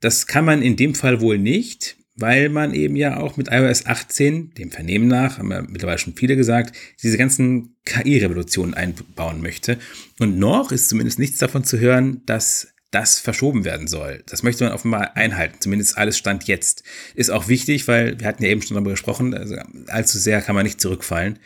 Das kann man in dem Fall wohl nicht, weil man eben ja auch mit iOS 18, dem Vernehmen nach, haben ja mittlerweile schon viele gesagt, diese ganzen KI-Revolutionen einbauen möchte. Und noch ist zumindest nichts davon zu hören, dass das verschoben werden soll. Das möchte man offenbar einhalten, zumindest alles Stand jetzt. Ist auch wichtig, weil wir hatten ja eben schon darüber gesprochen, also allzu sehr kann man nicht zurückfallen.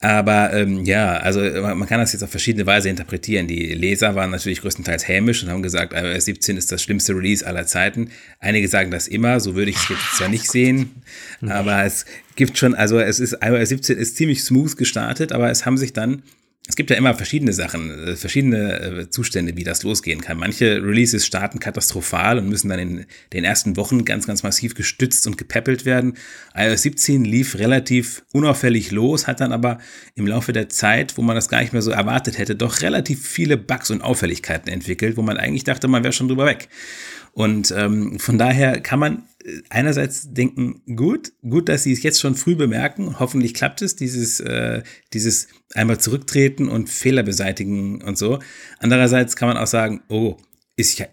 Aber ähm, ja, also man kann das jetzt auf verschiedene Weise interpretieren. Die Leser waren natürlich größtenteils hämisch und haben gesagt, iOS 17 ist das schlimmste Release aller Zeiten. Einige sagen das immer, so würde ich es jetzt zwar nicht sehen, aber es gibt schon, also es ist, iOS 17 ist ziemlich smooth gestartet, aber es haben sich dann es gibt ja immer verschiedene Sachen, äh, verschiedene äh, Zustände, wie das losgehen kann. Manche Releases starten katastrophal und müssen dann in den ersten Wochen ganz, ganz massiv gestützt und gepäppelt werden. iOS 17 lief relativ unauffällig los, hat dann aber im Laufe der Zeit, wo man das gar nicht mehr so erwartet hätte, doch relativ viele Bugs und Auffälligkeiten entwickelt, wo man eigentlich dachte, man wäre schon drüber weg. Und ähm, von daher kann man einerseits denken, gut, gut, dass sie es jetzt schon früh bemerken. Hoffentlich klappt es, dieses, äh, dieses einmal zurücktreten und Fehler beseitigen und so. Andererseits kann man auch sagen, oh, ist ja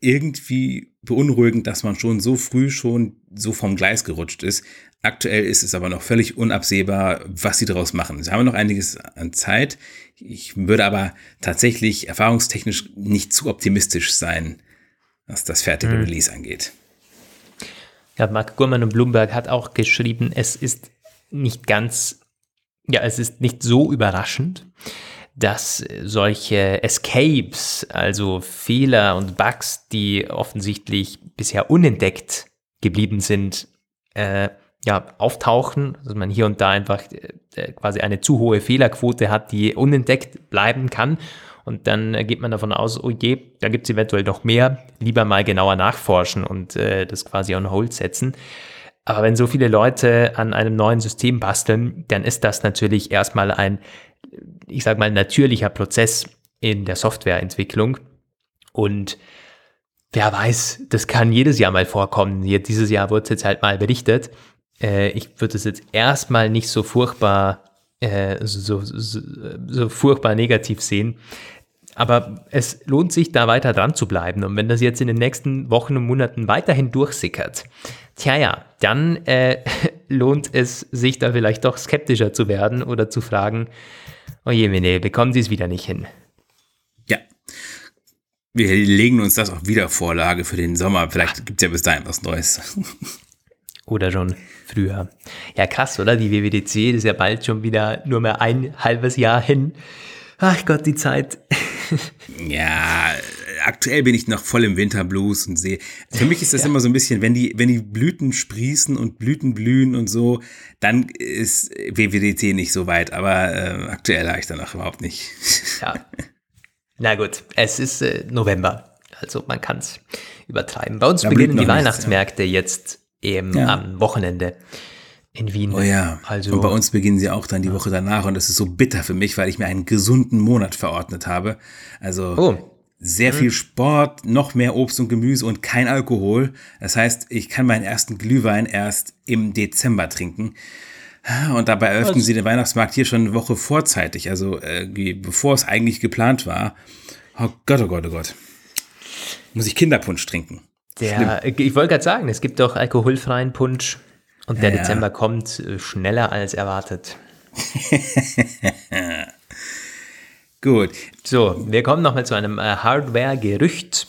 irgendwie beunruhigend, dass man schon so früh schon so vom Gleis gerutscht ist. Aktuell ist es aber noch völlig unabsehbar, was sie daraus machen. Sie haben noch einiges an Zeit. Ich würde aber tatsächlich erfahrungstechnisch nicht zu optimistisch sein, was das fertige hm. Release angeht.
Ja, Mark Gurman und Bloomberg hat auch geschrieben, es ist nicht ganz, ja, es ist nicht so überraschend, dass solche Escapes, also Fehler und Bugs, die offensichtlich bisher unentdeckt geblieben sind, äh, ja, auftauchen, dass man hier und da einfach äh, quasi eine zu hohe Fehlerquote hat, die unentdeckt bleiben kann und dann geht man davon aus, oh je, da gibt es eventuell noch mehr, lieber mal genauer nachforschen und äh, das quasi on hold setzen. Aber wenn so viele Leute an einem neuen System basteln, dann ist das natürlich erstmal ein, ich sag mal, natürlicher Prozess in der Softwareentwicklung. Und wer weiß, das kann jedes Jahr mal vorkommen. Hier, dieses Jahr wurde es jetzt halt mal berichtet. Äh, ich würde es jetzt erstmal nicht so furchtbar, äh, so, so, so, furchtbar negativ sehen. Aber es lohnt sich, da weiter dran zu bleiben. Und wenn das jetzt in den nächsten Wochen und Monaten weiterhin durchsickert, tja ja, dann äh, lohnt es sich da vielleicht doch skeptischer zu werden oder zu fragen, oh je, nee, bekommen Sie es wieder nicht hin.
Ja. Wir legen uns das auch wieder Vorlage für den Sommer. Vielleicht gibt es ja bis dahin was Neues.
oder schon früher. Ja, krass, oder? Die WWDC ist ja bald schon wieder nur mehr ein halbes Jahr hin. Ach Gott, die Zeit.
ja, aktuell bin ich noch voll im Winterblues und sehe. Für mich ist das ja. immer so ein bisschen, wenn die, wenn die Blüten sprießen und Blüten blühen und so, dann ist WWDT nicht so weit. Aber äh, aktuell habe ich danach überhaupt nicht.
ja. Na gut, es ist äh, November. Also man kann es übertreiben. Bei uns da beginnen die Weihnachtsmärkte ja. jetzt eben ja. am Wochenende in Wien.
Oh ja. Also und bei uns beginnen sie auch dann die Woche danach und das ist so bitter für mich, weil ich mir einen gesunden Monat verordnet habe. Also oh. sehr mhm. viel Sport, noch mehr Obst und Gemüse und kein Alkohol. Das heißt, ich kann meinen ersten Glühwein erst im Dezember trinken. Und dabei eröffnen sie den Weihnachtsmarkt hier schon eine Woche vorzeitig, also äh, bevor es eigentlich geplant war. Oh Gott, oh Gott, oh Gott. Muss ich Kinderpunsch trinken?
Der, ich wollte gerade sagen, es gibt doch alkoholfreien Punsch und der ja. Dezember kommt äh, schneller als erwartet.
Gut.
So, wir kommen nochmal zu einem äh, Hardware-Gerücht.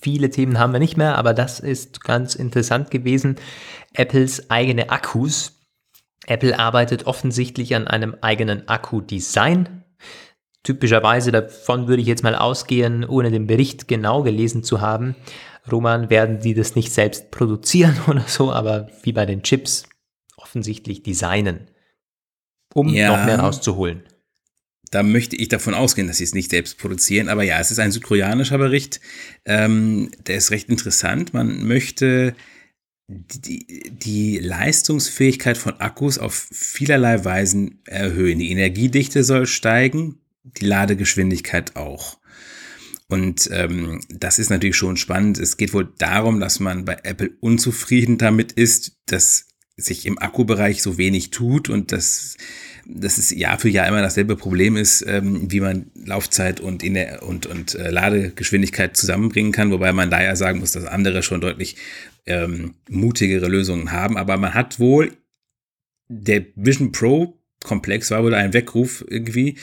Viele Themen haben wir nicht mehr, aber das ist ganz interessant gewesen. Apples eigene Akkus. Apple arbeitet offensichtlich an einem eigenen Akku-Design. Typischerweise davon würde ich jetzt mal ausgehen, ohne den Bericht genau gelesen zu haben. Roman werden die das nicht selbst produzieren oder so, aber wie bei den Chips offensichtlich designen, um ja, noch mehr rauszuholen.
Da möchte ich davon ausgehen, dass sie es nicht selbst produzieren, aber ja, es ist ein südkoreanischer Bericht, ähm, der ist recht interessant. Man möchte die, die Leistungsfähigkeit von Akkus auf vielerlei Weisen erhöhen. Die Energiedichte soll steigen, die Ladegeschwindigkeit auch. Und ähm, das ist natürlich schon spannend. Es geht wohl darum, dass man bei Apple unzufrieden damit ist, dass sich im Akkubereich so wenig tut und dass, dass es Jahr für Jahr immer dasselbe Problem ist, ähm, wie man Laufzeit und, in der, und, und äh, Ladegeschwindigkeit zusammenbringen kann, wobei man da ja sagen muss, dass andere schon deutlich ähm, mutigere Lösungen haben. Aber man hat wohl, der Vision Pro Komplex war wohl ein Weckruf irgendwie,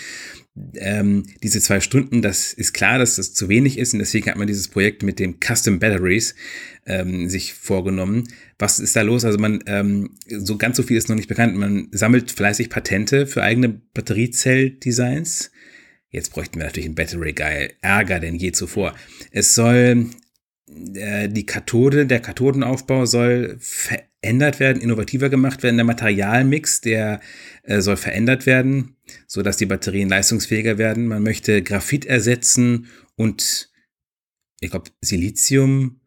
ähm, diese zwei Stunden, das ist klar, dass das zu wenig ist und deswegen hat man dieses Projekt mit dem Custom Batteries ähm, sich vorgenommen. Was ist da los? Also man, ähm, so ganz so viel ist noch nicht bekannt. Man sammelt fleißig Patente für eigene Batteriezell-Designs. Jetzt bräuchten wir natürlich einen Battery Guy. Ärger denn je zuvor. Es soll die Kathode, der Kathodenaufbau soll verändert werden, innovativer gemacht werden. Der Materialmix, der äh, soll verändert werden, so dass die Batterien leistungsfähiger werden. Man möchte Graphit ersetzen und ich glaube Silizium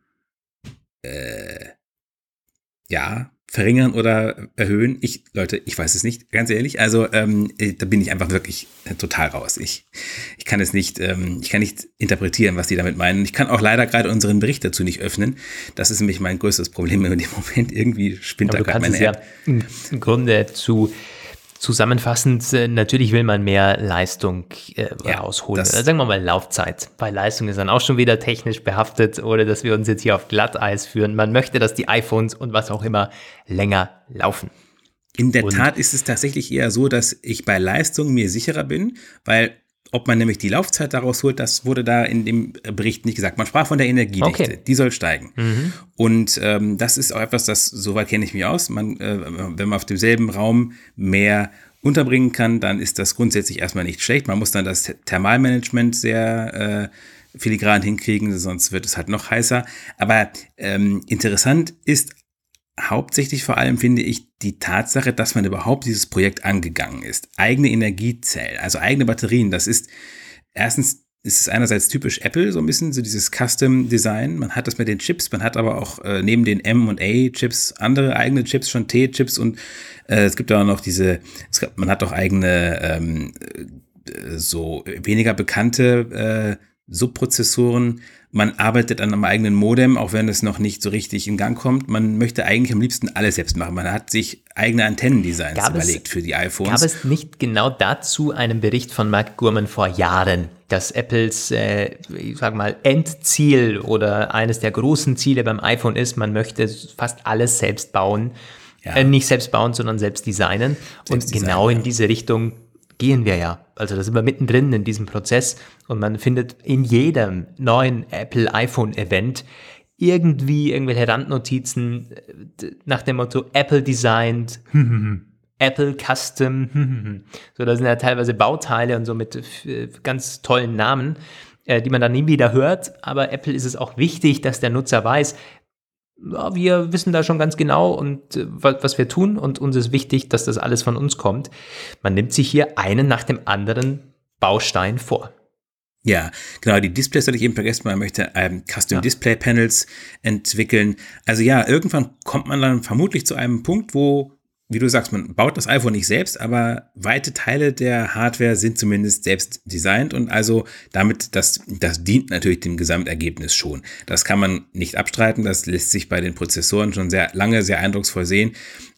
äh, ja, verringern oder erhöhen. Ich, Leute, ich weiß es nicht, ganz ehrlich. Also ähm, äh, da bin ich einfach wirklich äh, total raus. Ich, ich kann es nicht, ähm, ich kann nicht interpretieren, was die damit meinen. Ich kann auch leider gerade unseren Bericht dazu nicht öffnen. Das ist nämlich mein größtes Problem in dem Moment. Irgendwie spinnt
Aber
da gerade
meine App. Ja im Grunde zu Zusammenfassend, äh, natürlich will man mehr Leistung äh, ja, rausholen. Sagen wir mal Laufzeit. Bei Leistung ist dann auch schon wieder technisch behaftet, oder dass wir uns jetzt hier auf Glatteis führen. Man möchte, dass die iPhones und was auch immer länger laufen.
In der und Tat ist es tatsächlich eher so, dass ich bei Leistung mir sicherer bin, weil ob man nämlich die Laufzeit daraus holt, das wurde da in dem Bericht nicht gesagt. Man sprach von der Energiedichte, okay. die soll steigen. Mhm. Und ähm, das ist auch etwas, das, soweit kenne ich mich aus, man, äh, wenn man auf demselben Raum mehr unterbringen kann, dann ist das grundsätzlich erstmal nicht schlecht. Man muss dann das Thermalmanagement sehr äh, filigran hinkriegen, sonst wird es halt noch heißer. Aber ähm, interessant ist hauptsächlich vor allem finde ich die Tatsache, dass man überhaupt dieses Projekt angegangen ist. Eigene Energiezellen, also eigene Batterien, das ist erstens ist es einerseits typisch Apple, so ein bisschen, so dieses Custom Design. Man hat das mit den Chips, man hat aber auch äh, neben den M und A Chips andere eigene Chips, schon T-Chips und äh, es gibt auch noch diese, es gab, man hat auch eigene, ähm, äh, so weniger bekannte äh, Subprozessoren, man arbeitet an einem eigenen Modem, auch wenn es noch nicht so richtig in Gang kommt. Man möchte eigentlich am liebsten alles selbst machen. Man hat sich eigene Antennendesigns gab überlegt es, für die iPhones.
Gab es nicht genau dazu einen Bericht von Mark Gurman vor Jahren, dass Apples, äh, ich sag mal, Endziel oder eines der großen Ziele beim iPhone ist, man möchte fast alles selbst bauen. Ja. Äh, nicht selbst bauen, sondern selbst designen. Selbst und designen, genau in diese Richtung gehen wir ja. Also da sind wir mittendrin in diesem Prozess und man findet in jedem neuen Apple iPhone Event irgendwie irgendwelche Randnotizen nach dem Motto Apple designed, Apple Custom, so da sind ja teilweise Bauteile und so mit äh, ganz tollen Namen, äh, die man dann nie wieder hört, aber Apple ist es auch wichtig, dass der Nutzer weiß, ja, wir wissen da schon ganz genau und äh, was wir tun und uns ist wichtig, dass das alles von uns kommt. Man nimmt sich hier einen nach dem anderen Baustein vor.
Ja, genau, die Displays hatte ich eben vergessen, man möchte ähm, Custom ja. Display Panels entwickeln. Also ja, irgendwann kommt man dann vermutlich zu einem Punkt, wo wie du sagst, man baut das iPhone nicht selbst, aber weite Teile der Hardware sind zumindest selbst designt und also damit, das, das dient natürlich dem Gesamtergebnis schon. Das kann man nicht abstreiten, das lässt sich bei den Prozessoren schon sehr lange, sehr eindrucksvoll sehen.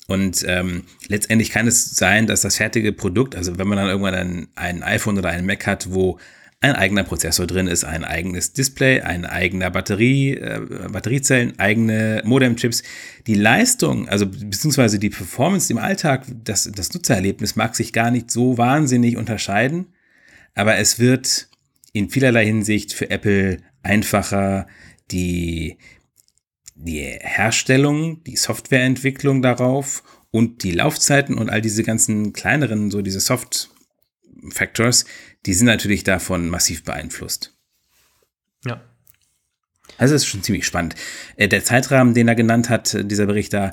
Und ähm, letztendlich kann es sein, dass das fertige Produkt, also wenn man dann irgendwann ein, ein iPhone oder ein Mac hat, wo ein eigener Prozessor drin ist, ein eigenes Display, ein eigener Batterie, äh, Batteriezellen, eigene Modemchips. Die Leistung, also beziehungsweise die Performance im Alltag, das, das Nutzererlebnis mag sich gar nicht so wahnsinnig unterscheiden, aber es wird in vielerlei Hinsicht für Apple einfacher, die, die Herstellung, die Softwareentwicklung darauf und die Laufzeiten und all diese ganzen kleineren, so diese Soft Factors, die sind natürlich davon massiv beeinflusst.
Ja.
Also das ist schon ziemlich spannend. Äh, der Zeitrahmen, den er genannt hat, äh, dieser Bericht da,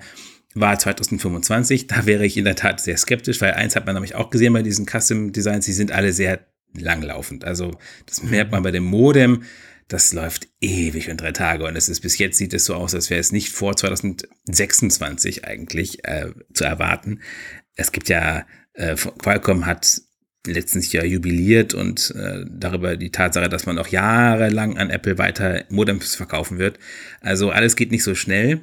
war 2025. Da wäre ich in der Tat sehr skeptisch, weil eins hat man nämlich auch gesehen bei diesen Custom Designs, die sind alle sehr langlaufend. Also das merkt man bei dem Modem, das läuft ewig und drei Tage und es ist bis jetzt sieht es so aus, als wäre es nicht vor 2026 eigentlich äh, zu erwarten. Es gibt ja, äh, Qualcomm hat letztens ja jubiliert und äh, darüber die Tatsache, dass man noch jahrelang an Apple weiter Modems verkaufen wird. Also alles geht nicht so schnell.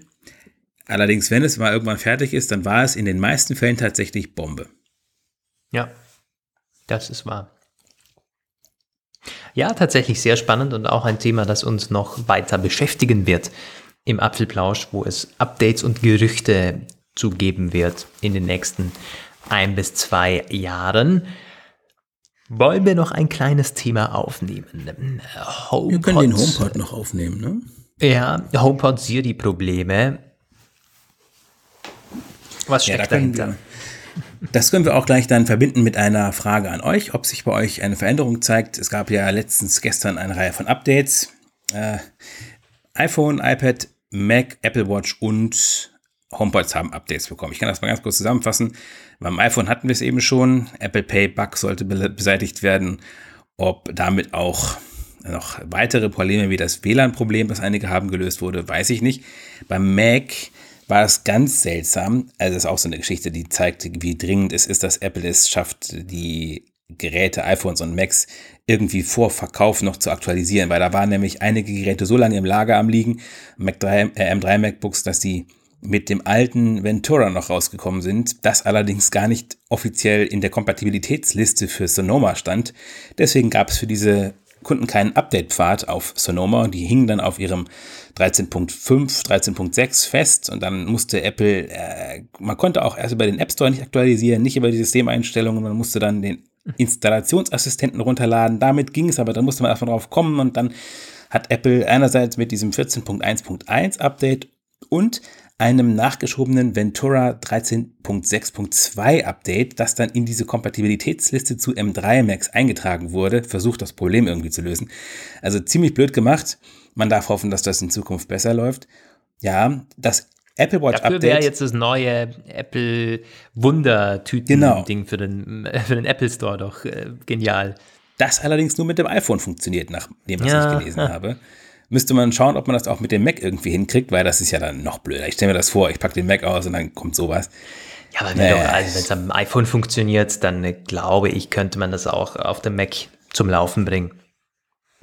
Allerdings, wenn es mal irgendwann fertig ist, dann war es in den meisten Fällen tatsächlich Bombe.
Ja, das ist wahr. Ja, tatsächlich sehr spannend und auch ein Thema, das uns noch weiter beschäftigen wird im Apfelplausch, wo es Updates und Gerüchte zu geben wird in den nächsten ein bis zwei Jahren. Wollen wir noch ein kleines Thema aufnehmen?
HomePod, wir können den HomePod noch aufnehmen, ne?
Ja, HomePod Siri-Probleme. Was steckt ja, da dahinter?
Wir, das können wir auch gleich dann verbinden mit einer Frage an euch, ob sich bei euch eine Veränderung zeigt. Es gab ja letztens gestern eine Reihe von Updates. Äh, iPhone, iPad, Mac, Apple Watch und HomePods haben Updates bekommen. Ich kann das mal ganz kurz zusammenfassen. Beim iPhone hatten wir es eben schon. Apple Pay Bug sollte beseitigt werden. Ob damit auch noch weitere Probleme wie das WLAN-Problem, das einige haben, gelöst wurde, weiß ich nicht. Beim Mac war es ganz seltsam. Also das ist auch so eine Geschichte, die zeigt, wie dringend es ist, dass Apple es schafft, die Geräte, iPhones und Macs irgendwie vor Verkauf noch zu aktualisieren, weil da waren nämlich einige Geräte so lange im Lager am liegen, Mac 3, äh, M3 MacBooks, dass die mit dem alten Ventura noch rausgekommen sind, das allerdings gar nicht offiziell in der Kompatibilitätsliste für Sonoma stand. Deswegen gab es für diese Kunden keinen Update-Pfad auf Sonoma und die hingen dann auf ihrem 13.5, 13.6 fest und dann musste Apple, äh, man konnte auch erst über den App Store nicht aktualisieren, nicht über die Systemeinstellungen, man musste dann den Installationsassistenten runterladen. Damit ging es, aber dann musste man erstmal drauf kommen und dann hat Apple einerseits mit diesem 14.1.1 Update und einem nachgeschobenen Ventura 13.6.2 Update, das dann in diese Kompatibilitätsliste zu M3 Max eingetragen wurde, versucht das Problem irgendwie zu lösen. Also ziemlich blöd gemacht. Man darf hoffen, dass das in Zukunft besser läuft. Ja, das Apple Watch
Dafür
Update.
wäre jetzt das neue Apple Wundertüten-Ding genau. für, den, für den Apple Store doch äh, genial.
Das allerdings nur mit dem iPhone funktioniert, nach dem, was ja. ich gelesen habe. Müsste man schauen, ob man das auch mit dem Mac irgendwie hinkriegt, weil das ist ja dann noch blöder. Ich stelle mir das vor, ich packe den Mac aus und dann kommt sowas.
Ja, aber wenn also es am iPhone funktioniert, dann äh, glaube ich, könnte man das auch auf dem Mac zum Laufen bringen.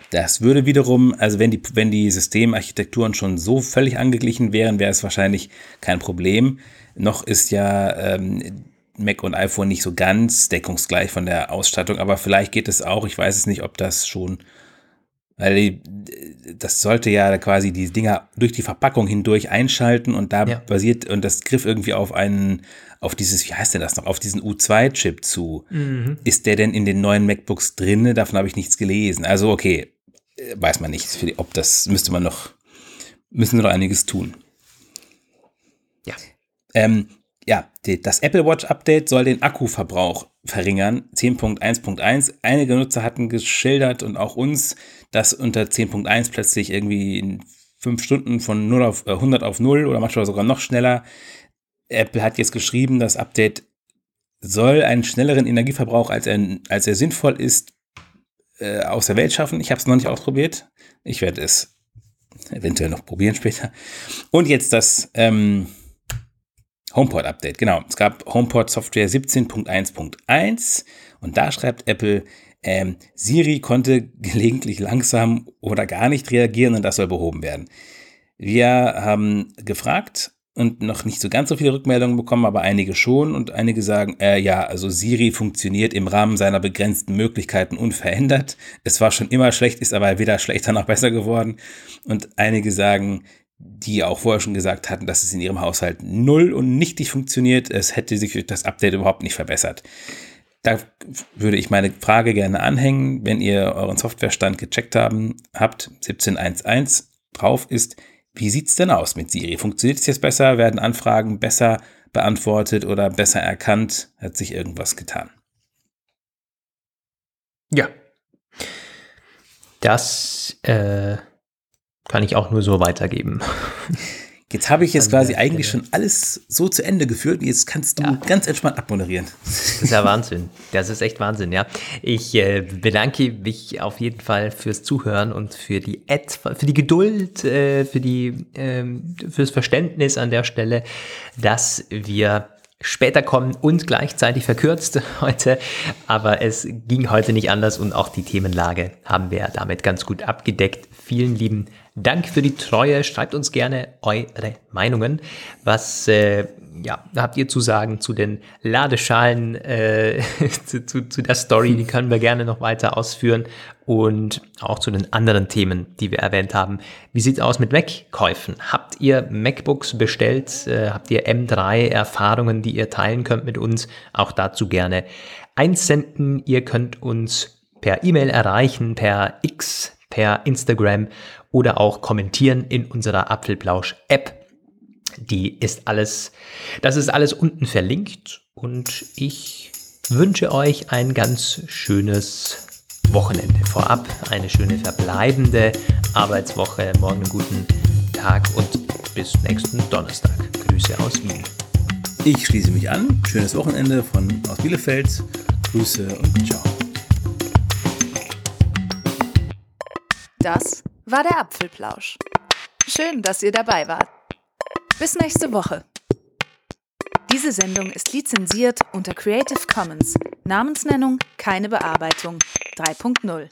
Das würde wiederum, also wenn die, wenn die Systemarchitekturen schon so völlig angeglichen wären, wäre es wahrscheinlich kein Problem. Noch ist ja ähm, Mac und iPhone nicht so ganz deckungsgleich von der Ausstattung, aber vielleicht geht es auch. Ich weiß es nicht, ob das schon, weil das sollte ja quasi die Dinger durch die Verpackung hindurch einschalten und da ja. basiert und das griff irgendwie auf einen, auf dieses, wie heißt denn das noch, auf diesen U2-Chip zu. Mhm. Ist der denn in den neuen MacBooks drin? Davon habe ich nichts gelesen. Also okay, weiß man nicht, ob das müsste man noch, müssen wir noch einiges tun.
Ja.
Ähm, ja, das Apple Watch Update soll den Akkuverbrauch verringern. 10.1.1. Einige Nutzer hatten geschildert und auch uns, dass unter 10.1 plötzlich irgendwie in fünf Stunden von 0 auf äh, 100 auf 0 oder manchmal sogar noch schneller. Apple hat jetzt geschrieben, das Update soll einen schnelleren Energieverbrauch, als er, als er sinnvoll ist, äh, aus der Welt schaffen. Ich habe es noch nicht ausprobiert. Ich werde es eventuell noch probieren später. Und jetzt das ähm, HomePod-Update. Genau, es gab HomePod Software 17.1.1 und da schreibt Apple, ähm, Siri konnte gelegentlich langsam oder gar nicht reagieren und das soll behoben werden. Wir haben gefragt, und noch nicht so ganz so viele Rückmeldungen bekommen, aber einige schon und einige sagen, äh, ja, also Siri funktioniert im Rahmen seiner begrenzten Möglichkeiten unverändert. Es war schon immer schlecht, ist aber weder schlechter noch besser geworden. Und einige sagen, die auch vorher schon gesagt hatten, dass es in ihrem Haushalt null und nichtig funktioniert. Es hätte sich durch das Update überhaupt nicht verbessert. Da würde ich meine Frage gerne anhängen, wenn ihr euren Softwarestand gecheckt haben, habt, 17.1.1 drauf ist, wie sieht es denn aus mit Siri? Funktioniert es jetzt besser? Werden Anfragen besser beantwortet oder besser erkannt? Hat sich irgendwas getan?
Ja. Das äh, kann ich auch nur so weitergeben.
Jetzt habe ich jetzt quasi eigentlich schon alles so zu Ende geführt und jetzt kannst du ja. ganz entspannt abmoderieren.
Das ist ja Wahnsinn. Das ist echt Wahnsinn, ja. Ich äh, bedanke mich auf jeden Fall fürs Zuhören und für die Ad, für die Geduld, äh, für die, äh, fürs Verständnis an der Stelle, dass wir später kommen und gleichzeitig verkürzt heute. Aber es ging heute nicht anders und auch die Themenlage haben wir damit ganz gut abgedeckt. Vielen lieben Dank. Für die Treue. Schreibt uns gerne eure Meinungen. Was äh, ja, habt ihr zu sagen zu den Ladeschalen, äh, zu, zu, zu der Story? Die können wir gerne noch weiter ausführen und auch zu den anderen Themen, die wir erwähnt haben. Wie sieht's aus mit Mac-Käufen? Habt ihr MacBooks bestellt? Äh, habt ihr M3-Erfahrungen, die ihr teilen könnt mit uns? Auch dazu gerne einsenden. Ihr könnt uns per E-Mail erreichen, per X, per Instagram oder auch kommentieren in unserer Apfelblausch-App. Die ist alles, das ist alles unten verlinkt und ich wünsche euch ein ganz schönes Wochenende vorab, eine schöne verbleibende Arbeitswoche, morgen einen guten Tag und bis nächsten Donnerstag. Grüße aus Wien.
Ich schließe mich an. Schönes Wochenende von aus Bielefeld. Grüße und ciao.
Das war der Apfelplausch. Schön, dass ihr dabei wart. Bis nächste Woche. Diese Sendung ist lizenziert unter Creative Commons. Namensnennung keine Bearbeitung 3.0.